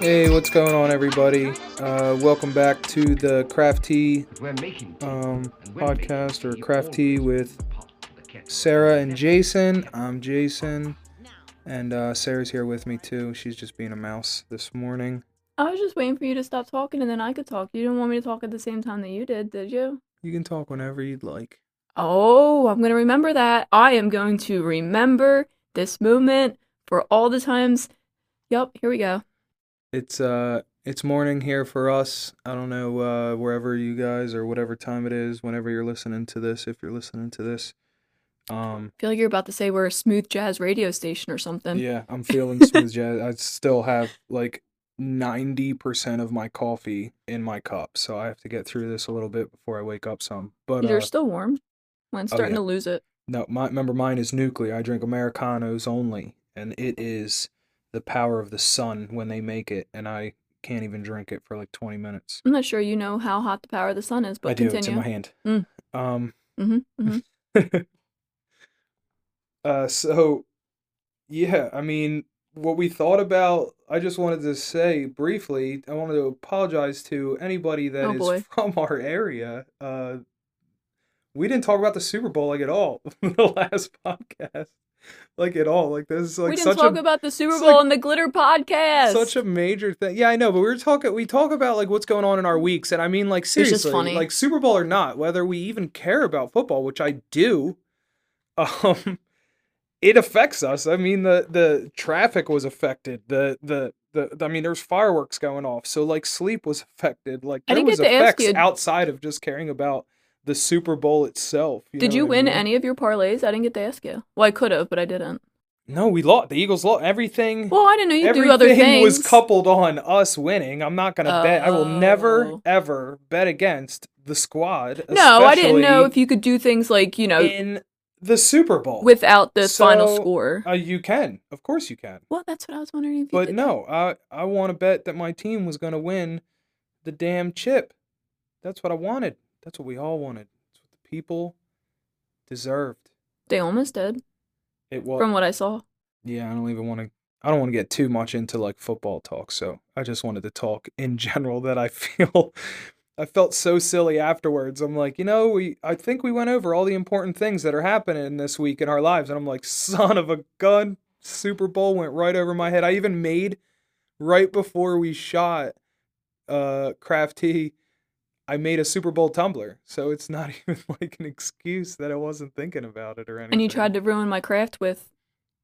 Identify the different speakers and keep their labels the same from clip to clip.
Speaker 1: Hey, what's going on, everybody? Uh, welcome back to the Craft Tea um, podcast or Craft Tea with Sara and Jason. I'm Jason, and uh, Sara's here with me too. She's just being a mouse this morning.
Speaker 2: I was just waiting for you to stop talking and then I could talk. You didn't want me to talk at the same time that you did, did you?
Speaker 1: You can talk whenever you'd like.
Speaker 2: Oh, I'm going to remember that. I am going to remember this moment for all the times. Yup, here we go.
Speaker 1: It's uh, it's morning here for us. I don't know uh, wherever you guys or whatever time it is, whenever you're listening to this. If you're listening to this, um,
Speaker 2: I feel like you're about to say we're a smooth jazz radio station or something.
Speaker 1: Yeah, I'm feeling smooth jazz. I still have like 90% of my coffee in my cup, so I have to get through this a little bit before I wake up some. But
Speaker 2: You're
Speaker 1: uh,
Speaker 2: still warm. Mine's
Speaker 1: oh,
Speaker 2: starting
Speaker 1: yeah.
Speaker 2: to lose it.
Speaker 1: No, my remember mine is nuclear. I drink Americanos only, and it is the power of the sun when they make it, and I can't even drink it for like 20 minutes.
Speaker 2: I'm not sure you know how hot the power of the sun is, but
Speaker 1: I do. It's in my hand.
Speaker 2: Mm.
Speaker 1: Um.
Speaker 2: Mm-hmm, mm-hmm.
Speaker 1: uh. So, yeah. I mean, what we thought about. I just wanted to say briefly. I wanted to apologize to anybody that
Speaker 2: Oh,
Speaker 1: is
Speaker 2: boy.
Speaker 1: from our area. Uh. We didn't talk about the Super Bowl like at all in the last podcast, like at all. Like this is like
Speaker 2: we didn't
Speaker 1: such
Speaker 2: talk
Speaker 1: a
Speaker 2: about the Super Bowl
Speaker 1: like
Speaker 2: and the Glitter podcast.
Speaker 1: such a major thing. Yeah, I know, but we were talking. We talk about like what's going on in our weeks, and I mean, like seriously,
Speaker 2: funny.
Speaker 1: like Super Bowl or not, whether we even care about football, which I do, um, it affects us. I mean, the the traffic was affected. The the the, I mean, there's fireworks going off, so like sleep was affected. Like there was
Speaker 2: get to ask
Speaker 1: effects
Speaker 2: you-
Speaker 1: outside of just caring about the Super Bowl itself.
Speaker 2: Did you
Speaker 1: what I
Speaker 2: win
Speaker 1: mean?
Speaker 2: any of your parlays? I didn't get to ask you. Well, I could have, but I didn't.
Speaker 1: No, we lost. The Eagles lost everything.
Speaker 2: Well, I didn't know you do other things.
Speaker 1: was coupled on us winning. I'm not gonna bet. I will never
Speaker 2: Oh.
Speaker 1: ever bet against the squad.
Speaker 2: no, I didn't know if you could do things like you know
Speaker 1: in the Super Bowl.
Speaker 2: without the final score.
Speaker 1: uh, you can, of course, you can.
Speaker 2: well, that's what I was wondering if you
Speaker 1: But no, I I want to bet that my team was gonna win the damn chip. That's what I wanted. That's what we all wanted. That's what the people deserved.
Speaker 2: They almost did,
Speaker 1: It was.
Speaker 2: from what I saw.
Speaker 1: Yeah, I don't even want to. I don't want to get too much into like football talk, so I just wanted to talk in general that I feel I felt so silly afterwards. I'm like, you know, we I think we went over all the important things that are happening this week in our lives, and I'm like, son of a gun, Super Bowl went right over my head. I even made right before we shot uh Craft Tea, I made a Super Bowl tumbler, so it's not even like an excuse that I wasn't thinking about it or anything.
Speaker 2: And you tried to ruin my craft with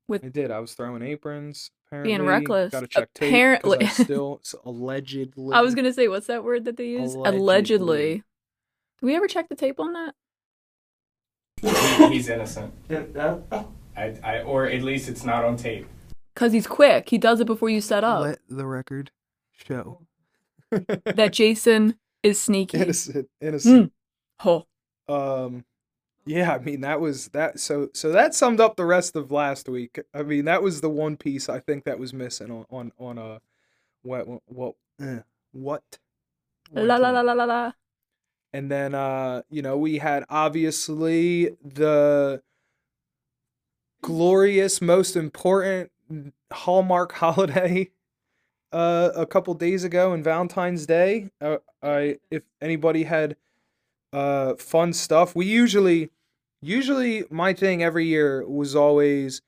Speaker 2: with.
Speaker 1: I did. I was throwing aprons. Apparently, Being
Speaker 2: reckless.
Speaker 1: Got to check tape. 'cause
Speaker 2: Apparently.
Speaker 1: I still s- allegedly.
Speaker 2: I was gonna say, what's that word that they use?
Speaker 1: Allegedly.
Speaker 2: Allegedly. Did we ever check the tape on that?
Speaker 3: He's innocent. I, I, or at least it's not on tape.
Speaker 2: Cause he's quick. He does it before you set up.
Speaker 1: Let the record show.
Speaker 2: That Jason is sneaky.
Speaker 1: innocent, innocent.
Speaker 2: Oh,
Speaker 1: Um, yeah. I mean, that was that. So, so that summed up the rest of last week. I mean, that was the one piece I think that was missing on on on a what what uh, what.
Speaker 2: la la la la la la.
Speaker 1: And then uh, you know, we had obviously the glorious, most important Hallmark holiday uh a couple days ago in Valentine's Day. Uh, I if anybody had uh fun stuff, we usually usually my thing every year was always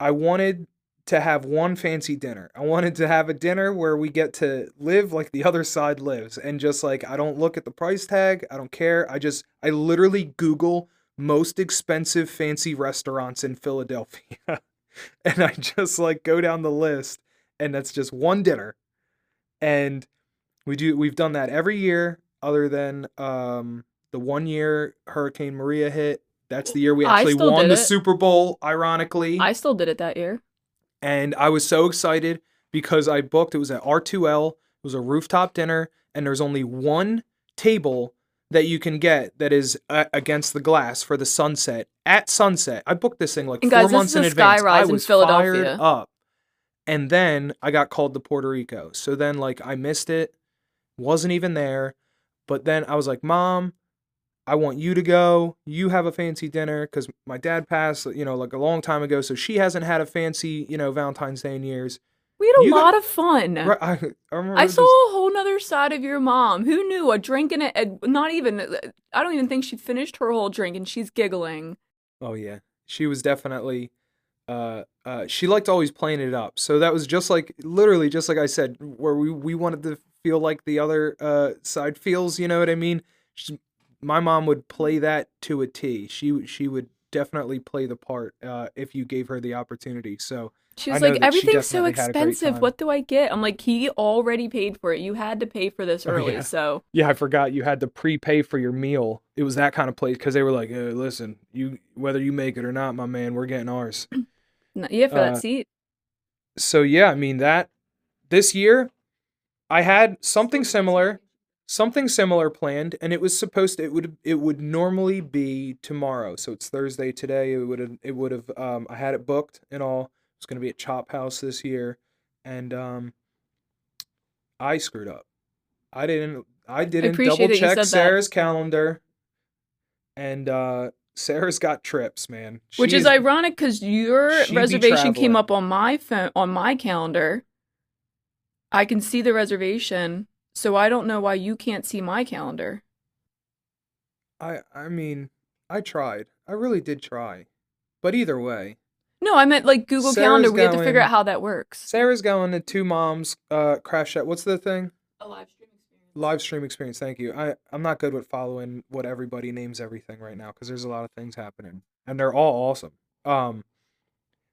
Speaker 1: I wanted to have one fancy dinner. I wanted to have a dinner where we get to live like the other side lives and just like I don't look at the price tag, I don't care. I just I literally Google most expensive fancy restaurants in Philadelphia. and I just like go down the list and that's just one dinner. And we do we've done that every year other than um the one year Hurricane Maria hit. That's the year we actually won the. Super Bowl ironically
Speaker 2: I still did it that year.
Speaker 1: and I was so excited because I booked it was at R2L. It was a rooftop dinner, and there's only one table that you can get that is uh, against the glass for the sunset at sunset. I booked this thing like
Speaker 2: And
Speaker 1: four
Speaker 2: guys,
Speaker 1: months in
Speaker 2: a
Speaker 1: advance. I
Speaker 2: in
Speaker 1: was
Speaker 2: Philadelphia.
Speaker 1: fired up, and then I got called to Puerto Rico. So then, like, I missed it, wasn't even there. But then I was like, Mom, I want you to go. You have a fancy dinner because my dad passed, you know, like a long time ago. So she hasn't had a fancy, you know, Valentine's Day in years.
Speaker 2: We had a
Speaker 1: You got-
Speaker 2: lot of fun.
Speaker 1: Right, I, I remember
Speaker 2: I saw a whole nother side of your mom. Who knew a drink and a, not even uh, I don't even think she finished her whole drink and she's giggling.
Speaker 1: Oh yeah, she was definitely. Uh, uh, she liked always playing it up. So that was just like literally just like I said, where we we wanted to feel like the other uh side feels. You know what I mean? She's, my mom would play that to a T. She she would definitely play the part uh, if you gave her the opportunity. So
Speaker 2: She was like, everything's so
Speaker 1: definitely had a great
Speaker 2: expensive. What do I get? I'm like, he already paid for it. You had to pay for this
Speaker 1: Oh,
Speaker 2: early.
Speaker 1: yeah.
Speaker 2: So
Speaker 1: yeah, I forgot you had to prepay for your meal. It was that kind of place because they were like, hey, listen, you whether you make it or not, my man, we're getting ours.
Speaker 2: yeah, for
Speaker 1: Uh,
Speaker 2: that seat.
Speaker 1: so yeah, I mean that this year I had something similar, something similar planned, and it was supposed to it would it would normally be tomorrow. So it's Thursday today. It would have it would have um I had it booked and all. It's gonna be at Chop House this year, and um I screwed up. I didn't I didn't
Speaker 2: appreciate
Speaker 1: double check
Speaker 2: that.
Speaker 1: Sara's calendar, and uh Sara's got trips, man.
Speaker 2: Which
Speaker 1: She
Speaker 2: is ironic because your reservation came up on my phone on my calendar. I can see the reservation, so I don't know why you can't see my calendar.
Speaker 1: I I mean, I tried. I really did try. But either way,
Speaker 2: No, I meant like Google
Speaker 1: Sara's
Speaker 2: Calendar. We have to figure out how that works.
Speaker 1: Sara's going to two moms uh crash out. What's the thing?
Speaker 2: A live stream experience.
Speaker 1: Live stream experience. Thank you. I I'm not good with following what everybody names everything right now because there's a lot of things happening and they're all awesome. Um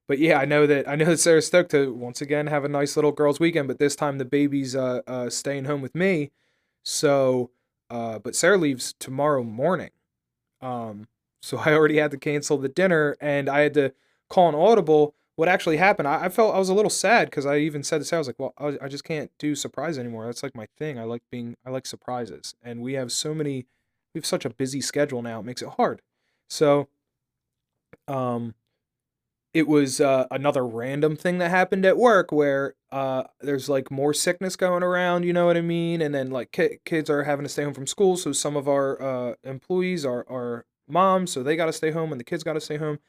Speaker 1: but yeah, I know that I know that Sara's stoked to once again have a nice little girls' weekend, but this time the baby's uh, uh staying home with me. So uh but Sara leaves tomorrow morning. Um so I already had to cancel the dinner and I had to call an audible. What actually happened, I, I felt I was a little sad because I even said Sara, I was like, well, I, I just can't do surprise anymore. That's like my thing. I like being, I like surprises. And we have so many, we have such a busy schedule now. It makes it hard. So, um, it was uh, another random thing that happened at work where uh, there's like more sickness going around, you know what I mean? And then like ki- kids are having to stay home from school, so some of our uh, employees are are moms, so they got to stay home, and the kids got to stay home.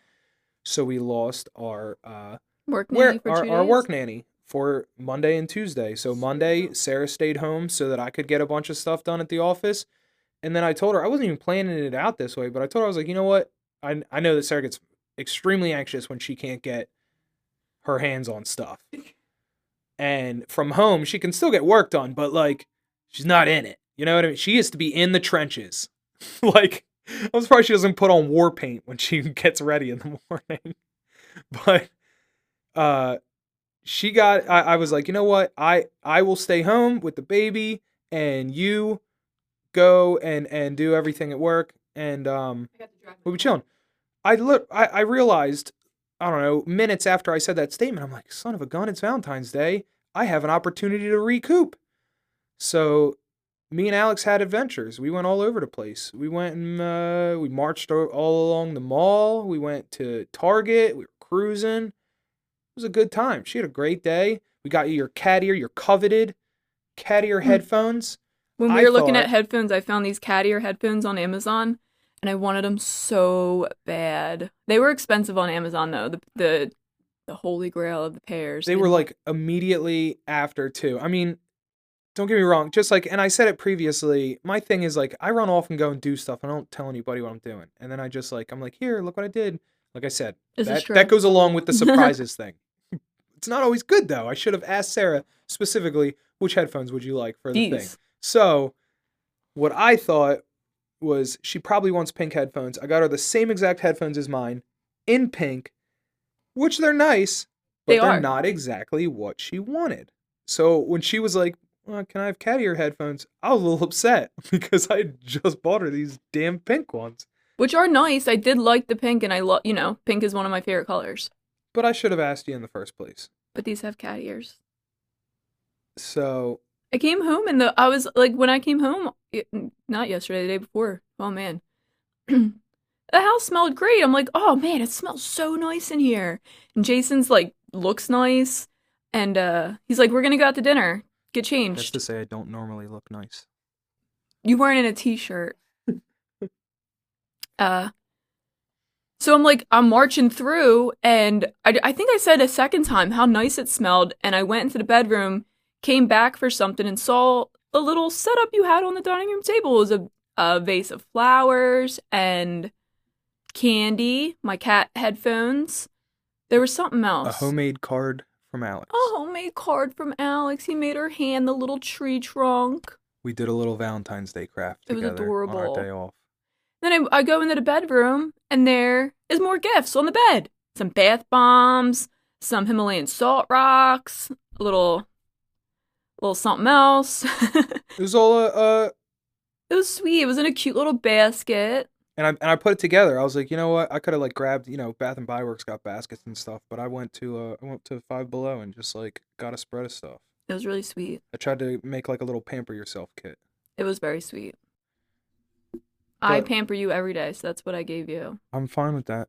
Speaker 1: So we lost our uh,
Speaker 2: Work
Speaker 1: where
Speaker 2: nanny for
Speaker 1: our, our work nanny for Monday and Tuesday. So Monday, Sara stayed home so that I could get a bunch of stuff done at the office. And then I told her I wasn't even planning it out this way, but I told her I was like, you know what? I I know that Sara gets extremely anxious when she can't get her hands on stuff. And from home, she can still get work done, but like she's not in it. You know what I mean? She has to be in the trenches. like I'm surprised she doesn't put on war paint when she gets ready in the morning. but uh she got I, I was like, you know what? I I will stay home with the baby and you go and and do everything at work and um we'll be chilling. I look I, I realized, I don't know, minutes after I said that statement, I'm like, son of a gun, it's Valentine's Day. I have an opportunity to recoup. So me and Alex had adventures. We went all over the place. We went and uh, we marched all along the mall. We went to Target. We were cruising. It was a good time. She had a great day. We got you your cat ear, your coveted cat ear
Speaker 2: Hmm.
Speaker 1: headphones.
Speaker 2: When we
Speaker 1: I
Speaker 2: were looking
Speaker 1: thought-
Speaker 2: at headphones, I found these cat ear headphones on Amazon, and I wanted them so bad. They were expensive on Amazon though. The the the holy grail of the pairs.
Speaker 1: They were like immediately after too. I mean, don't get me wrong. Just like, and I said it previously. My thing is like, I run off and go and do stuff. I don't tell anybody what I'm doing, and then I just like, I'm like, here, look what I did. Like I said,
Speaker 2: This
Speaker 1: that that goes along with the surprises thing. It's not always good though. I should have asked Sara specifically which headphones would you like for the thing. So, what I thought was she probably wants pink headphones. I got her the same exact headphones as mine in pink, which they're nice, but
Speaker 2: They
Speaker 1: are
Speaker 2: are.
Speaker 1: not exactly what she wanted. So when she was like, well, "Can I have cat ear headphones?" I was a little upset because I just bought her these damn pink ones.
Speaker 2: which are nice. I did like the pink, and I love you know pink is one of my favorite colors.
Speaker 1: But I should have asked you in the first place.
Speaker 2: But these have cat ears.
Speaker 1: So
Speaker 2: I came home and the I was like when I came home, it, not yesterday, the day before. Oh man, the house smelled great. I'm like, oh man, it smells so nice in here. And Jason's like looks nice, and uh he's like, we're gonna go out to dinner, get
Speaker 1: that's
Speaker 2: changed.
Speaker 1: to say, I don't normally look nice.
Speaker 2: You weren't in a t-shirt. Uh, so I'm like, I'm marching through, and I, I think I said a second time how nice it smelled. And I went into the bedroom, came back for something, and saw a little setup you had on the dining room table. It was a, a vase of flowers and candy, my cat headphones. There was something else.
Speaker 1: A homemade card from Alex.
Speaker 2: a homemade card from Alex. He made her hand the little tree trunk.
Speaker 1: We did a little Valentine's Day craft
Speaker 2: It was
Speaker 1: together on
Speaker 2: adorable.
Speaker 1: our day off.
Speaker 2: Then I, I go into the bedroom, and there is more gifts on the bed. Some bath bombs, some Himalayan salt rocks, a little, little something else.
Speaker 1: It was all uh, uh
Speaker 2: it was sweet. It was in a cute little basket.
Speaker 1: And I and I put it together. I was like, you know what? I could have like grabbed, you know, Bath and Body Works got baskets and stuff, but I went to uh I went to Five Below and just like got a spread of stuff.
Speaker 2: It was really sweet.
Speaker 1: I tried to make like a little pamper yourself kit.
Speaker 2: It was very sweet. I pamper you every day, so that's what I gave you.
Speaker 1: I'm fine with that.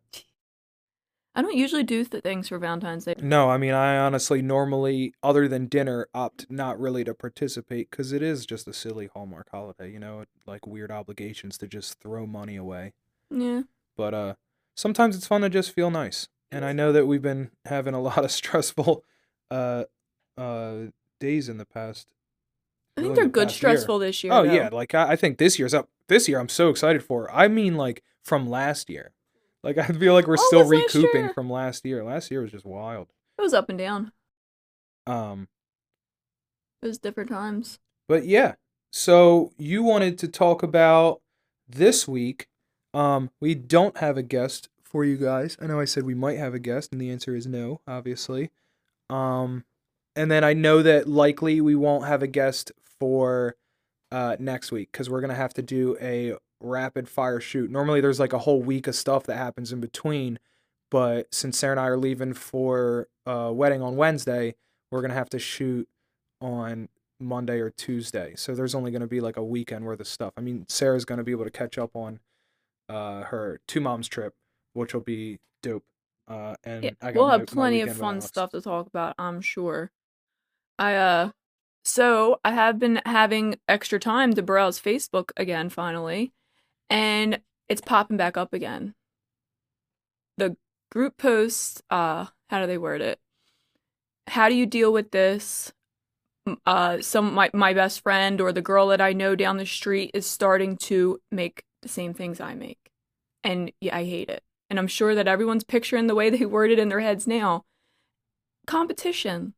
Speaker 2: I don't usually do th- things for Valentine's Day.
Speaker 1: No, I mean, I honestly normally, other than dinner, opt not really to participate because it is just a silly Hallmark holiday, you know, like weird obligations to just throw money away.
Speaker 2: Yeah.
Speaker 1: But uh, sometimes it's fun to just feel nice. And I know that we've been having a lot of stressful uh, uh, days in the past.
Speaker 2: I think
Speaker 1: really
Speaker 2: they're
Speaker 1: the
Speaker 2: good
Speaker 1: past year.
Speaker 2: stressful this year.
Speaker 1: Oh
Speaker 2: though.
Speaker 1: yeah, like I, I think this year's up. This year I'm so excited for. I mean, like from last year. Like I feel like we're
Speaker 2: Oh,
Speaker 1: still
Speaker 2: last
Speaker 1: recouping from last year. Last year was just wild.
Speaker 2: It was up and down.
Speaker 1: Um,
Speaker 2: It was different times.
Speaker 1: But yeah, so you wanted to talk about this week. Um, we don't have a guest for you guys. I know I said we might have a guest, and the answer is no, obviously. Um, and then I know that likely we won't have a guest for uh, next week because we're gonna have to do a rapid fire shoot. Normally, there's like a whole week of stuff that happens in between, but since Sara and I are leaving for a wedding on Wednesday, we're gonna have to shoot on Monday or Tuesday. So there's only going to be like a weekend worth of stuff. I mean, Sara's going to be able to catch up on uh, her two moms trip, which will be dope. Uh, and
Speaker 2: Yeah,
Speaker 1: I got
Speaker 2: we'll
Speaker 1: my-
Speaker 2: have plenty of fun stuff to talk about, I'm sure. I uh so I have been having extra time to browse Facebook again finally, and it's popping back up again. The group posts, uh, how do they word it? How do you deal with this? Uh, some my my best friend or the girl that I know down the street is starting to make the same things I make, and yeah, I hate it. And I'm sure that everyone's picturing the way they word it in their heads now. Competition.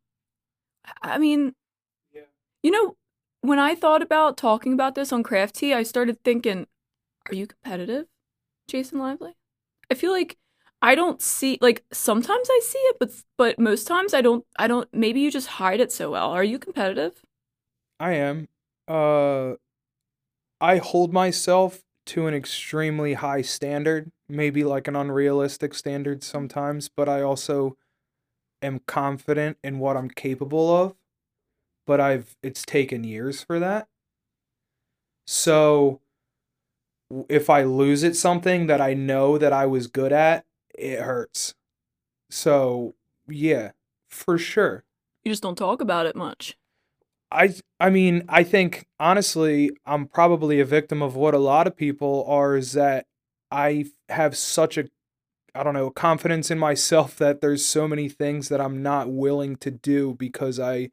Speaker 2: I mean,
Speaker 3: Yeah.
Speaker 2: you know, when I thought about talking about this on Craft Tea, I started thinking, are you competitive, Jason Lively? I feel like I don't see like sometimes I see it, but but most times I don't I don't maybe you just hide it so well. Are you competitive?
Speaker 1: I am. Uh, I hold myself to an extremely high standard, maybe like an unrealistic standard sometimes, but I also am confident in what I'm capable of. But I've it's taken years for that. So if I lose at something that I know that I was good at, it hurts. So, yeah, for sure.
Speaker 2: You just don't talk about it much.
Speaker 1: I I mean, I think honestly, I'm probably a victim of what a lot of people are is that I have such a I don't know, confidence in myself that there's so many things that I'm not willing to do because I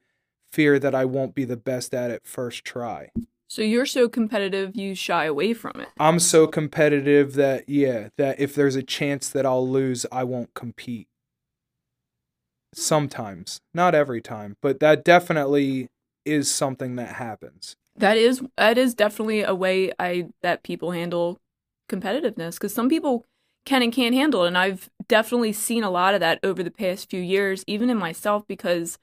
Speaker 1: fear that I won't be the best at it first try.
Speaker 2: So you're so competitive you shy away from it.
Speaker 1: I'm so competitive that yeah, that if there's a chance that I'll lose, I won't compete. Sometimes, not every time, but that definitely is something that happens.
Speaker 2: That is that is definitely a way I that people handle competitiveness because some people can and can't handle it, and I've definitely seen a lot of that over the past few years, even in myself because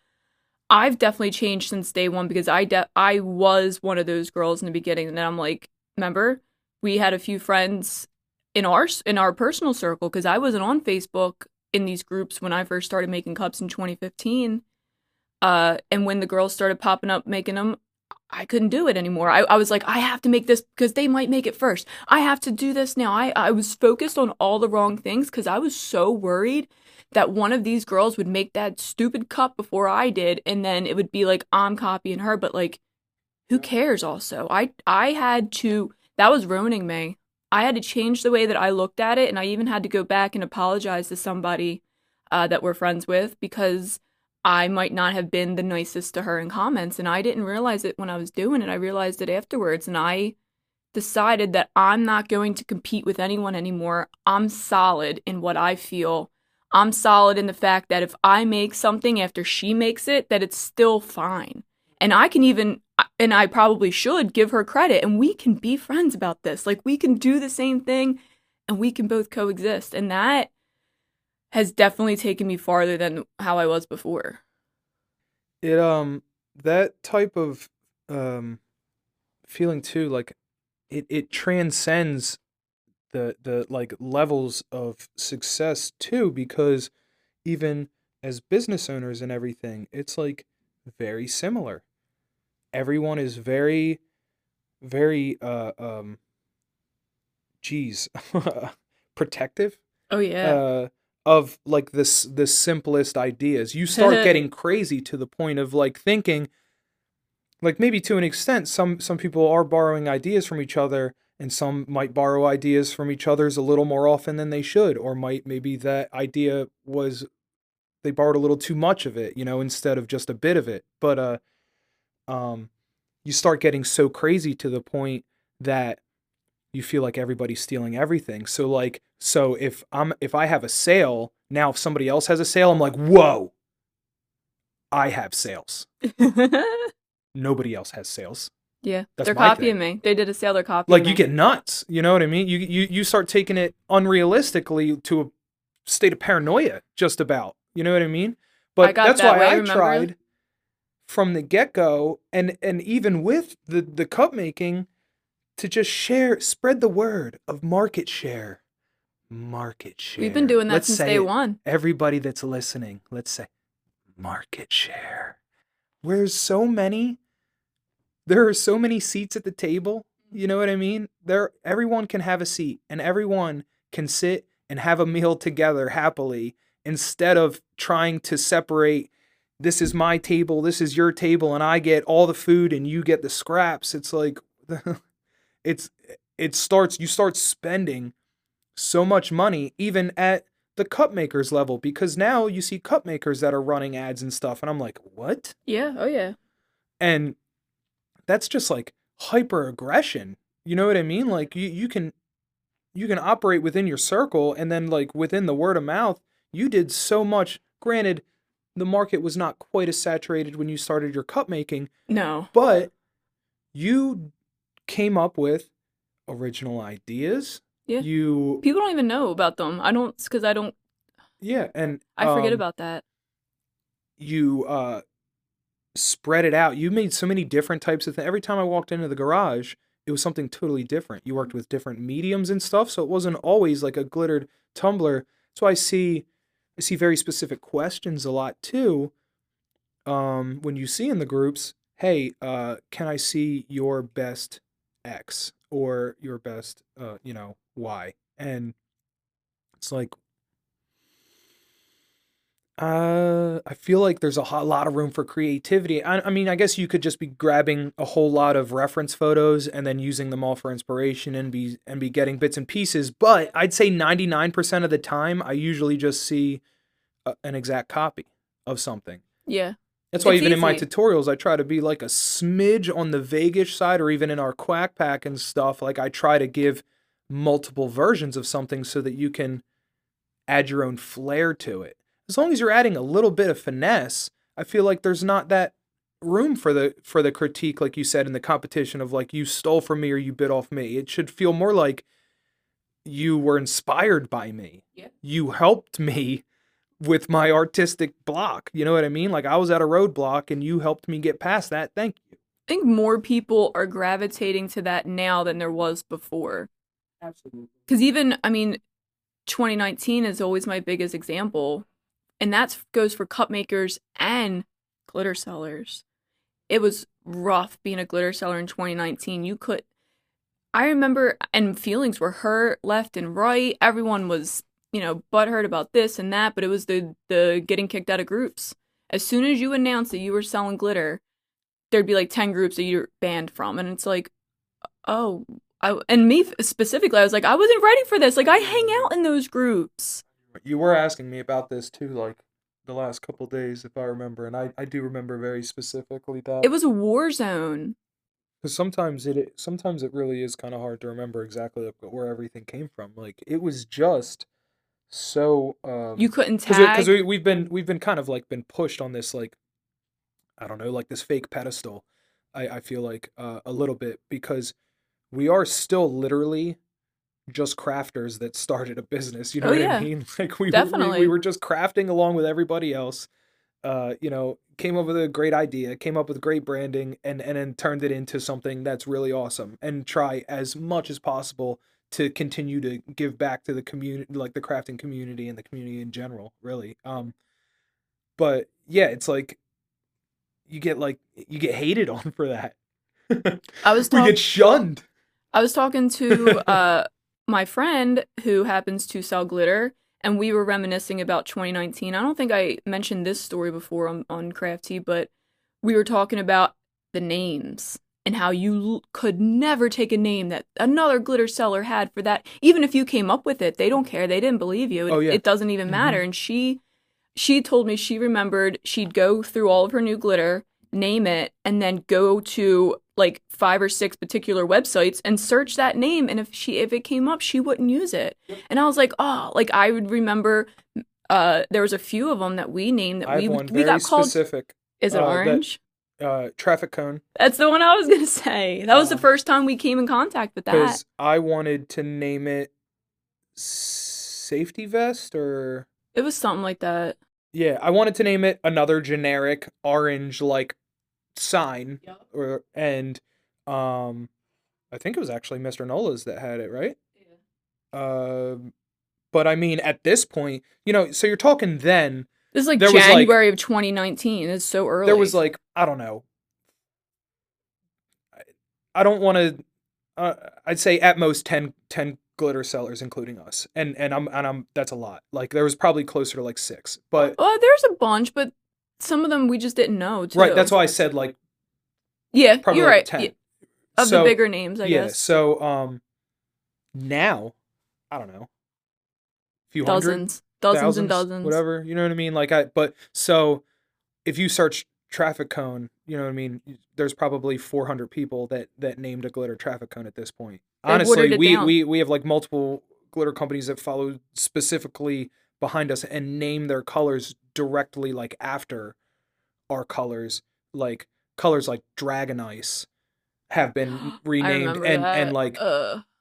Speaker 2: I've definitely changed since day one because I de- I was one of those girls in the beginning, and then I'm like, remember we had a few friends in our in our personal circle because I wasn't on Facebook in these groups when I first started making cups in 2015. Uh, and when the girls started popping up making them, I couldn't do it anymore. I, I was like, I have to make this because they might make it first. I have to do this now. I, I was focused on all the wrong things because I was so worried that one of these girls would make that stupid cup before I did, and then it would be like I'm copying her. But like, who cares? Also, I I had to. That was ruining me. I had to change the way that I looked at it, and I even had to go back and apologize to somebody uh, that we're friends with because I might not have been the nicest to her in comments, and I didn't realize it when I was doing it. I realized it afterwards, and I decided that I'm not going to compete with anyone anymore. I'm solid in what I feel. I'm solid in the fact that if I make something after she makes it, that it's still fine. And I can even, and I probably should give her credit, and we can be friends about this. Like, we can do the same thing and we can both coexist. And that has definitely taken me farther than how I was before.
Speaker 1: It, um, that type of, um, feeling too, like, it, it transcends the the like levels of success too because even as business owners and everything it's like very similar everyone is very very uh um geez protective
Speaker 2: Oh, yeah.
Speaker 1: uh of like this the simplest ideas you start getting crazy to the point of like thinking like maybe to an extent some some people are borrowing ideas from each other and some might borrow ideas from each other's a little more often than they should or might maybe that idea was they borrowed a little too much of it you know instead of just a bit of it. But uh um you start getting so crazy to the point that you feel like everybody's stealing everything. So like so if i'm if i have a sale now if somebody else has a sale i'm like whoa! I have sales. Nobody else has sales
Speaker 2: yeah.
Speaker 1: That's
Speaker 2: they're copying me. They did a sale, they're copying
Speaker 1: like
Speaker 2: me.
Speaker 1: you get nuts you know what i mean you you you start taking it unrealistically to a state of paranoia just about you know what i mean but
Speaker 2: got
Speaker 1: that's
Speaker 2: that
Speaker 1: why
Speaker 2: way,
Speaker 1: i
Speaker 2: remember?
Speaker 1: tried from the get-go and and even with the the cup making to just share spread the word of market share market share
Speaker 2: We've been doing that
Speaker 1: Let's
Speaker 2: since day one.
Speaker 1: everybody that's listening let's say market share where's so many there are so many seats at the table you mm-hmm. know what i mean there everyone can have a seat and everyone can sit and have a meal together happily instead of trying to separate this is my table this is your table and i get all the food and you get the scraps it's like it's it starts you start spending so much money even at the cup makers level because now you see cup makers that are running ads and stuff and i'm like what
Speaker 2: Yeah. Oh, yeah.
Speaker 1: and that's just like hyper aggression you know what i mean like you, you can you can operate within your circle and then like within the word of mouth you did so much granted the market was not quite as saturated when you started your cup making
Speaker 2: No.
Speaker 1: but you came up with original ideas
Speaker 2: Yeah.
Speaker 1: you
Speaker 2: People don't even know about them. I don't, because I don't,
Speaker 1: yeah and
Speaker 2: I forget
Speaker 1: um,
Speaker 2: about that.
Speaker 1: you uh spread it out. You made so many different types of things. Every time I walked into the garage, it was something totally different. You worked with different mediums and stuff, so it wasn't always like a glittered tumbler. So I see I see very specific questions a lot too. Um when you see in the groups, hey, uh can I see your best X or your best uh, you know, Y? And it's like uh, I feel like there's a ho- lot of room for creativity. I, I mean, I guess you could just be grabbing a whole lot of reference photos and then using them all for inspiration and be and be getting bits and pieces. But I'd say 99% of the time, I usually just see a, an exact copy of something.
Speaker 2: Yeah.
Speaker 1: That's why
Speaker 2: It's
Speaker 1: even in my tutorials, I try to be like a smidge on the vaguish side, or even in our quack pack and stuff. Like I try to give multiple versions of something so that you can add your own flair to it. As long as you're adding a little bit of finesse, I feel like there's not that room for the for the critique, like you said in the competition of like you stole from me or you bit off me. It should feel more like you were inspired by me.
Speaker 2: Yeah.
Speaker 1: You helped me with my artistic block. You know what I mean? Like I was at a roadblock and you helped me get past that. Thank you.
Speaker 2: I think more people are gravitating to that now than there was before.
Speaker 1: Absolutely.
Speaker 2: Because even, I mean, 2019 is always my biggest example, and that goes for cup makers and glitter sellers. It was rough being a glitter seller in 2019. You could, I remember, and feelings were hurt left and right. Everyone was, you know, butthurt about this and that, but it was the the getting kicked out of groups. As soon as you announced that you were selling glitter, there'd be like 10 groups that you're banned from, and it's like, uh, oh, I and me specifically, I was like, I wasn't ready for this. Like, I hang out in those groups.
Speaker 1: You were asking me about this too, like the last couple days, if I remember, and I, I do remember very specifically that.
Speaker 2: It was a war zone.
Speaker 1: because sometimes it sometimes it really is kind of hard to remember exactly where everything came from. Like it was just so um,
Speaker 2: You couldn't
Speaker 1: because
Speaker 2: tag.
Speaker 1: we, we've been we've been kind of like been pushed on this like I don't know like this fake pedestal. I I feel like uh, a little bit because we are still literally just crafters that started a business. You know
Speaker 2: Oh,
Speaker 1: what
Speaker 2: yeah.
Speaker 1: I mean? Like we, we
Speaker 2: Definitely.
Speaker 1: we were just crafting along with everybody else. Uh, you know, came up with a great idea, came up with great branding, and and then turned it into something that's really awesome. And try as much as possible to continue to give back to the community, like the crafting community and the community in general. Really. Um, but yeah, it's like you get like you get hated on for that.
Speaker 2: I was
Speaker 1: we get shunned.
Speaker 2: I was talking to uh my friend who happens to sell glitter, and we were reminiscing about 2019. I don't think I mentioned this story before on on Craft Tea, but we were talking about the names and how you l- could never take a name that another glitter seller had for that. Even if you came up with it, they don't care. They didn't believe you. It,
Speaker 1: Oh, yeah.
Speaker 2: it doesn't even
Speaker 1: Mhm.
Speaker 2: matter. And she she told me she remembered she'd go through all of her new glitter, name it, and then go to like five or six particular websites and search that name. And if she if it came up, she wouldn't use it. And I was like, oh, like I would remember. Uh, there was a few of them that we named that
Speaker 1: I
Speaker 2: we
Speaker 1: one
Speaker 2: we got called.
Speaker 1: specific.
Speaker 2: Is it
Speaker 1: uh, that-
Speaker 2: orange?
Speaker 1: Uh, traffic cone.
Speaker 2: That's the one I was gonna say. That was the
Speaker 1: Um,
Speaker 2: first time we came in contact with that.
Speaker 1: because I wanted to name it safety vest or
Speaker 2: It was something like that.
Speaker 1: yeah, I wanted to name it another generic orange like sign or and um I think it was actually Mr. Nola's that had it, right? Um but I mean at this point, you know, so you're talking then
Speaker 2: This is like
Speaker 1: was, like-
Speaker 2: January of 2019. It's so early.
Speaker 1: there was like I don't know. I, I don't want to. Uh, I'd say at most 10, 10 glitter sellers, including us, and and I'm and I'm that's a lot. Like there was probably closer to like six, but
Speaker 2: Oh, there's a bunch, but some of them we just didn't know. Too.
Speaker 1: right. That's why I said like
Speaker 2: Yeah,
Speaker 1: probably
Speaker 2: you're
Speaker 1: like
Speaker 2: right.
Speaker 1: ten.
Speaker 2: Yeah, of
Speaker 1: So,
Speaker 2: the bigger names, I
Speaker 1: yeah.
Speaker 2: guess.
Speaker 1: So um, now I don't know, a few hundred,
Speaker 2: Dozens, dozens and dozens.
Speaker 1: whatever. You know what I mean? Like I, but so if you search traffic cone, you know what I mean. There's probably 400 people that that named a glitter traffic cone at this point.
Speaker 2: They've
Speaker 1: Honestly, we
Speaker 2: down.
Speaker 1: we we have like multiple glitter companies that follow specifically behind us and name their colors directly like after our colors, like colors like Dragon Ice have been renamed and
Speaker 2: that.
Speaker 1: and like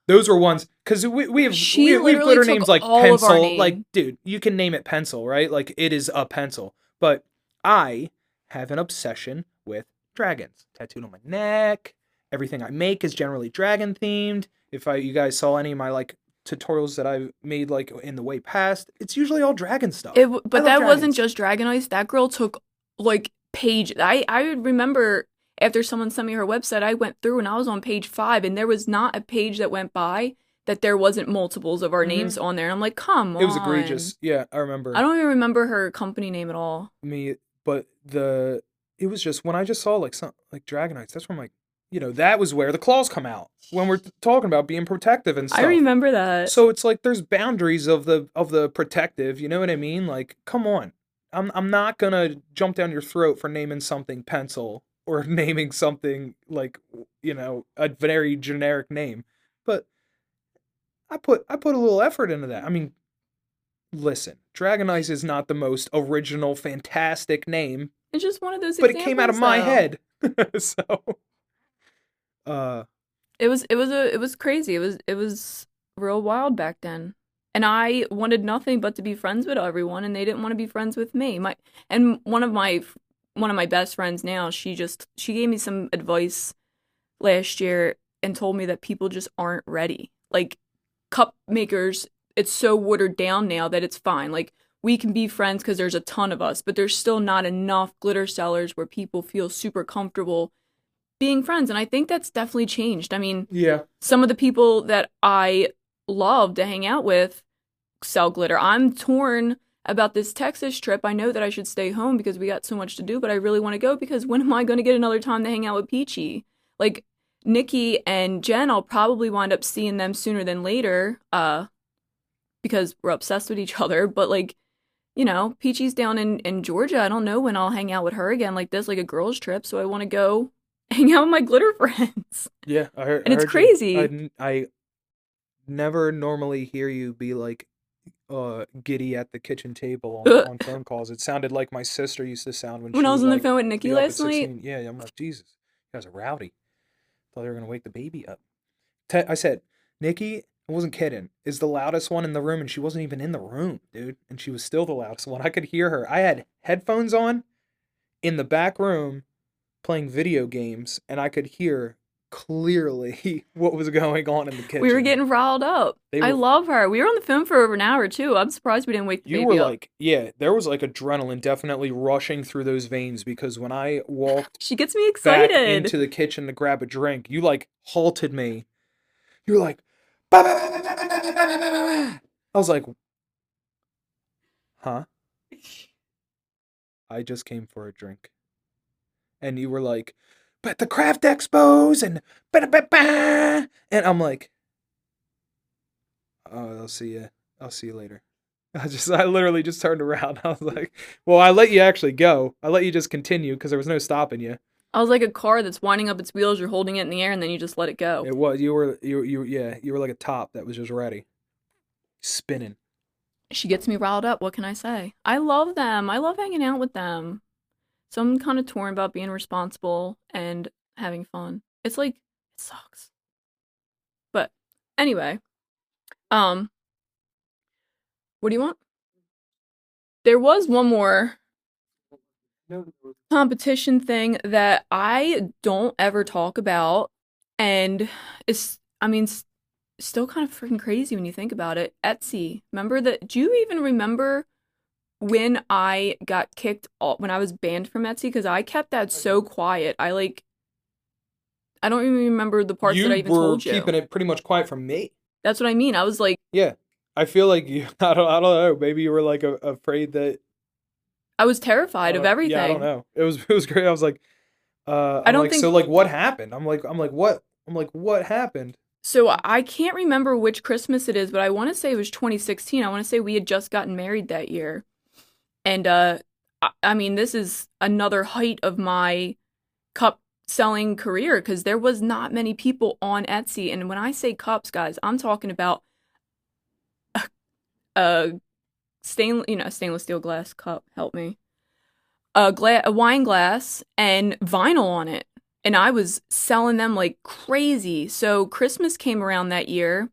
Speaker 1: those were ones because we, we have
Speaker 2: She
Speaker 1: we, we have glitter names like
Speaker 2: all of our
Speaker 1: pencil like dude you can name it pencil right? Like it is a pencil. But i have an obsession with dragons. Tattooed on my neck. Everything i make is generally dragon themed if i you guys saw any of my like tutorials that i've made like in the way past it's usually all dragon stuff
Speaker 2: it, but that wasn't just Dragon Ice. That girl took like page. I I remember after someone sent me her website, I went through and I was on page five, and there was not a page that went by that there wasn't multiples of our
Speaker 1: Mhm.
Speaker 2: names on there. And I'm like, come on.
Speaker 1: it was egregious yeah i remember
Speaker 2: I don't even remember her company name at all.
Speaker 1: me but the it was just when i just saw like some like dragonites that's when i'm like you know that was where the claws come out when we're talking about being protective and stuff
Speaker 2: I remember that.
Speaker 1: so it's like there's boundaries of the of the protective you know what i mean like come on i'm i'm not gonna jump down your throat for naming something pencil or naming something like you know a very generic name but i put i put a little effort into that i mean listen dragon ice is not the most original fantastic name
Speaker 2: it's just one of those.
Speaker 1: but it came out of my
Speaker 2: though.
Speaker 1: head so uh
Speaker 2: It was it was a it was crazy. It was it was real wild back then. And I wanted nothing but to be friends with everyone and they didn't want to be friends with me. My and one of my one of my best friends now, she just she gave me some advice last year and told me that people just aren't ready. Like cup makers, it's so watered down now that it's fine. Like we can be friends because there's a ton of us, but there's still not enough glitter sellers where people feel super comfortable being friends. And I think that's definitely changed. I mean,
Speaker 1: yeah
Speaker 2: some of the people that I love to hang out with sell glitter. I'm torn about this Texas trip. I know that I should stay home because we got so much to do, but I really want to go because when am I going to get another time to hang out with Peachy? Like Nikki and Jen, I'll probably wind up seeing them sooner than later, uh, because we're obsessed with each other. But like, you know, Peachy's down in in Georgia. I don't know when I'll hang out with her again like this, like a girls' trip. So I want to go hang out with my glitter friends.
Speaker 1: Yeah, I heard.
Speaker 2: And
Speaker 1: I
Speaker 2: it's
Speaker 1: heard you-
Speaker 2: crazy.
Speaker 1: I never normally hear you be like, uh, giddy at the kitchen table on, on phone calls. It sounded like my sister used to sound when,
Speaker 2: when
Speaker 1: she
Speaker 2: I was on the
Speaker 1: like,
Speaker 2: phone with Nikki
Speaker 1: be up at
Speaker 2: last night,
Speaker 1: Yeah, I'm like, Jesus, you guys are rowdy. Thought they were gonna wake the baby up. Te- I said, Nikki, I wasn't kidding. Is the loudest one in the room, and she wasn't even in the room, dude. And she was still the loudest one. I could hear her. I had headphones on in the back room playing video games and I could hear clearly what was going on in the kitchen.
Speaker 2: We were getting riled up.
Speaker 1: Were,
Speaker 2: I love her. We were on the phone for over an hour too. I'm surprised we didn't wake the
Speaker 1: you
Speaker 2: baby
Speaker 1: were
Speaker 2: up.
Speaker 1: like, yeah, there was like adrenaline definitely rushing through those veins because when I walked,
Speaker 2: she gets me excited
Speaker 1: into the kitchen to grab a drink. You like halted me. You were like, bah, bah, bah, I was like, huh? I just came for a drink. And you were like, but the craft expos and ba ba ba and I'm like, oh, I'll see you. I'll see you later. I just, I literally just turned around. I was like, well, I let you actually go. I let you just continue because there was no stopping you.
Speaker 2: I was like a car that's winding up its wheels. You're holding it in the air and then you just let it go.
Speaker 1: It was you were you you yeah you were like a top that was just ready, spinning.
Speaker 2: she gets me riled up. What can I say? I love them. I love hanging out with them. So I'm kind of torn about being responsible and having fun. It's like it sucks. But anyway, um what do you want? There was one more competition thing that I don't ever talk about and it's I mean s- still kind of freaking crazy when you think about it. Etsy. Remember that do you even remember when I got kicked off when I was banned from Etsy cuz I kept that so quiet. I like I don't even remember the parts
Speaker 1: you
Speaker 2: that I even
Speaker 1: were
Speaker 2: told you.
Speaker 1: keeping it pretty much quiet from me.
Speaker 2: That's what I mean. I was like
Speaker 1: Yeah, I feel like you. I don't. I don't know. Maybe you were like a, afraid that.
Speaker 2: I was terrified of
Speaker 1: uh,
Speaker 2: everything.
Speaker 1: Yeah, I don't know. It was it was great. I was like, uh,
Speaker 2: I
Speaker 1: I'm
Speaker 2: don't
Speaker 1: like,
Speaker 2: think-
Speaker 1: so. Like, what happened? I'm like, I'm like, what? I'm like, what happened?
Speaker 2: So I can't remember which Christmas it is, but I want to say it was 2016. I want to say we had just gotten married that year. And uh I, mean, this is another height of my cup selling career because there was not many people on Etsy. And when I say cups, guys, I'm talking about a, a stainless, you know, stainless steel glass cup. Help me. A gla- a wine glass and vinyl on it and I was selling them like crazy. So Christmas came around that year,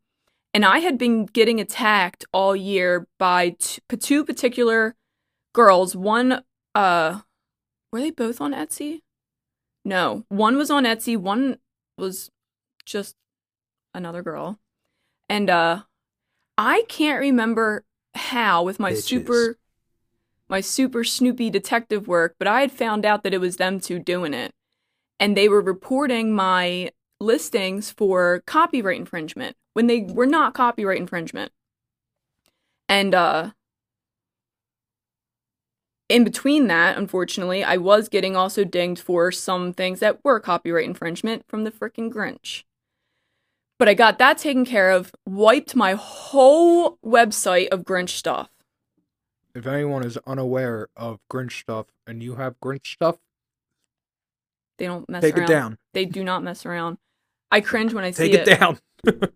Speaker 2: and I had been getting attacked all year by t- two particular girls. One, uh, were they both on Etsy? No, one was on Etsy. One was just another girl, and uh, I can't remember how with my
Speaker 1: Bitches.
Speaker 2: super, my super Snoopy detective work, but I had found out that it was them two doing it and they were reporting my listings for copyright infringement when they were not copyright infringement. And uh in between that, unfortunately, I was getting also dinged for some things that were copyright infringement from the frickin' Grinch. But I got that taken care of, wiped my whole website of Grinch stuff.
Speaker 1: If anyone is unaware of Grinch stuff and you have Grinch stuff,
Speaker 2: They don't mess
Speaker 1: take
Speaker 2: around.
Speaker 1: it down.
Speaker 2: They do not mess around. I cringe when I see it.
Speaker 1: Take it down.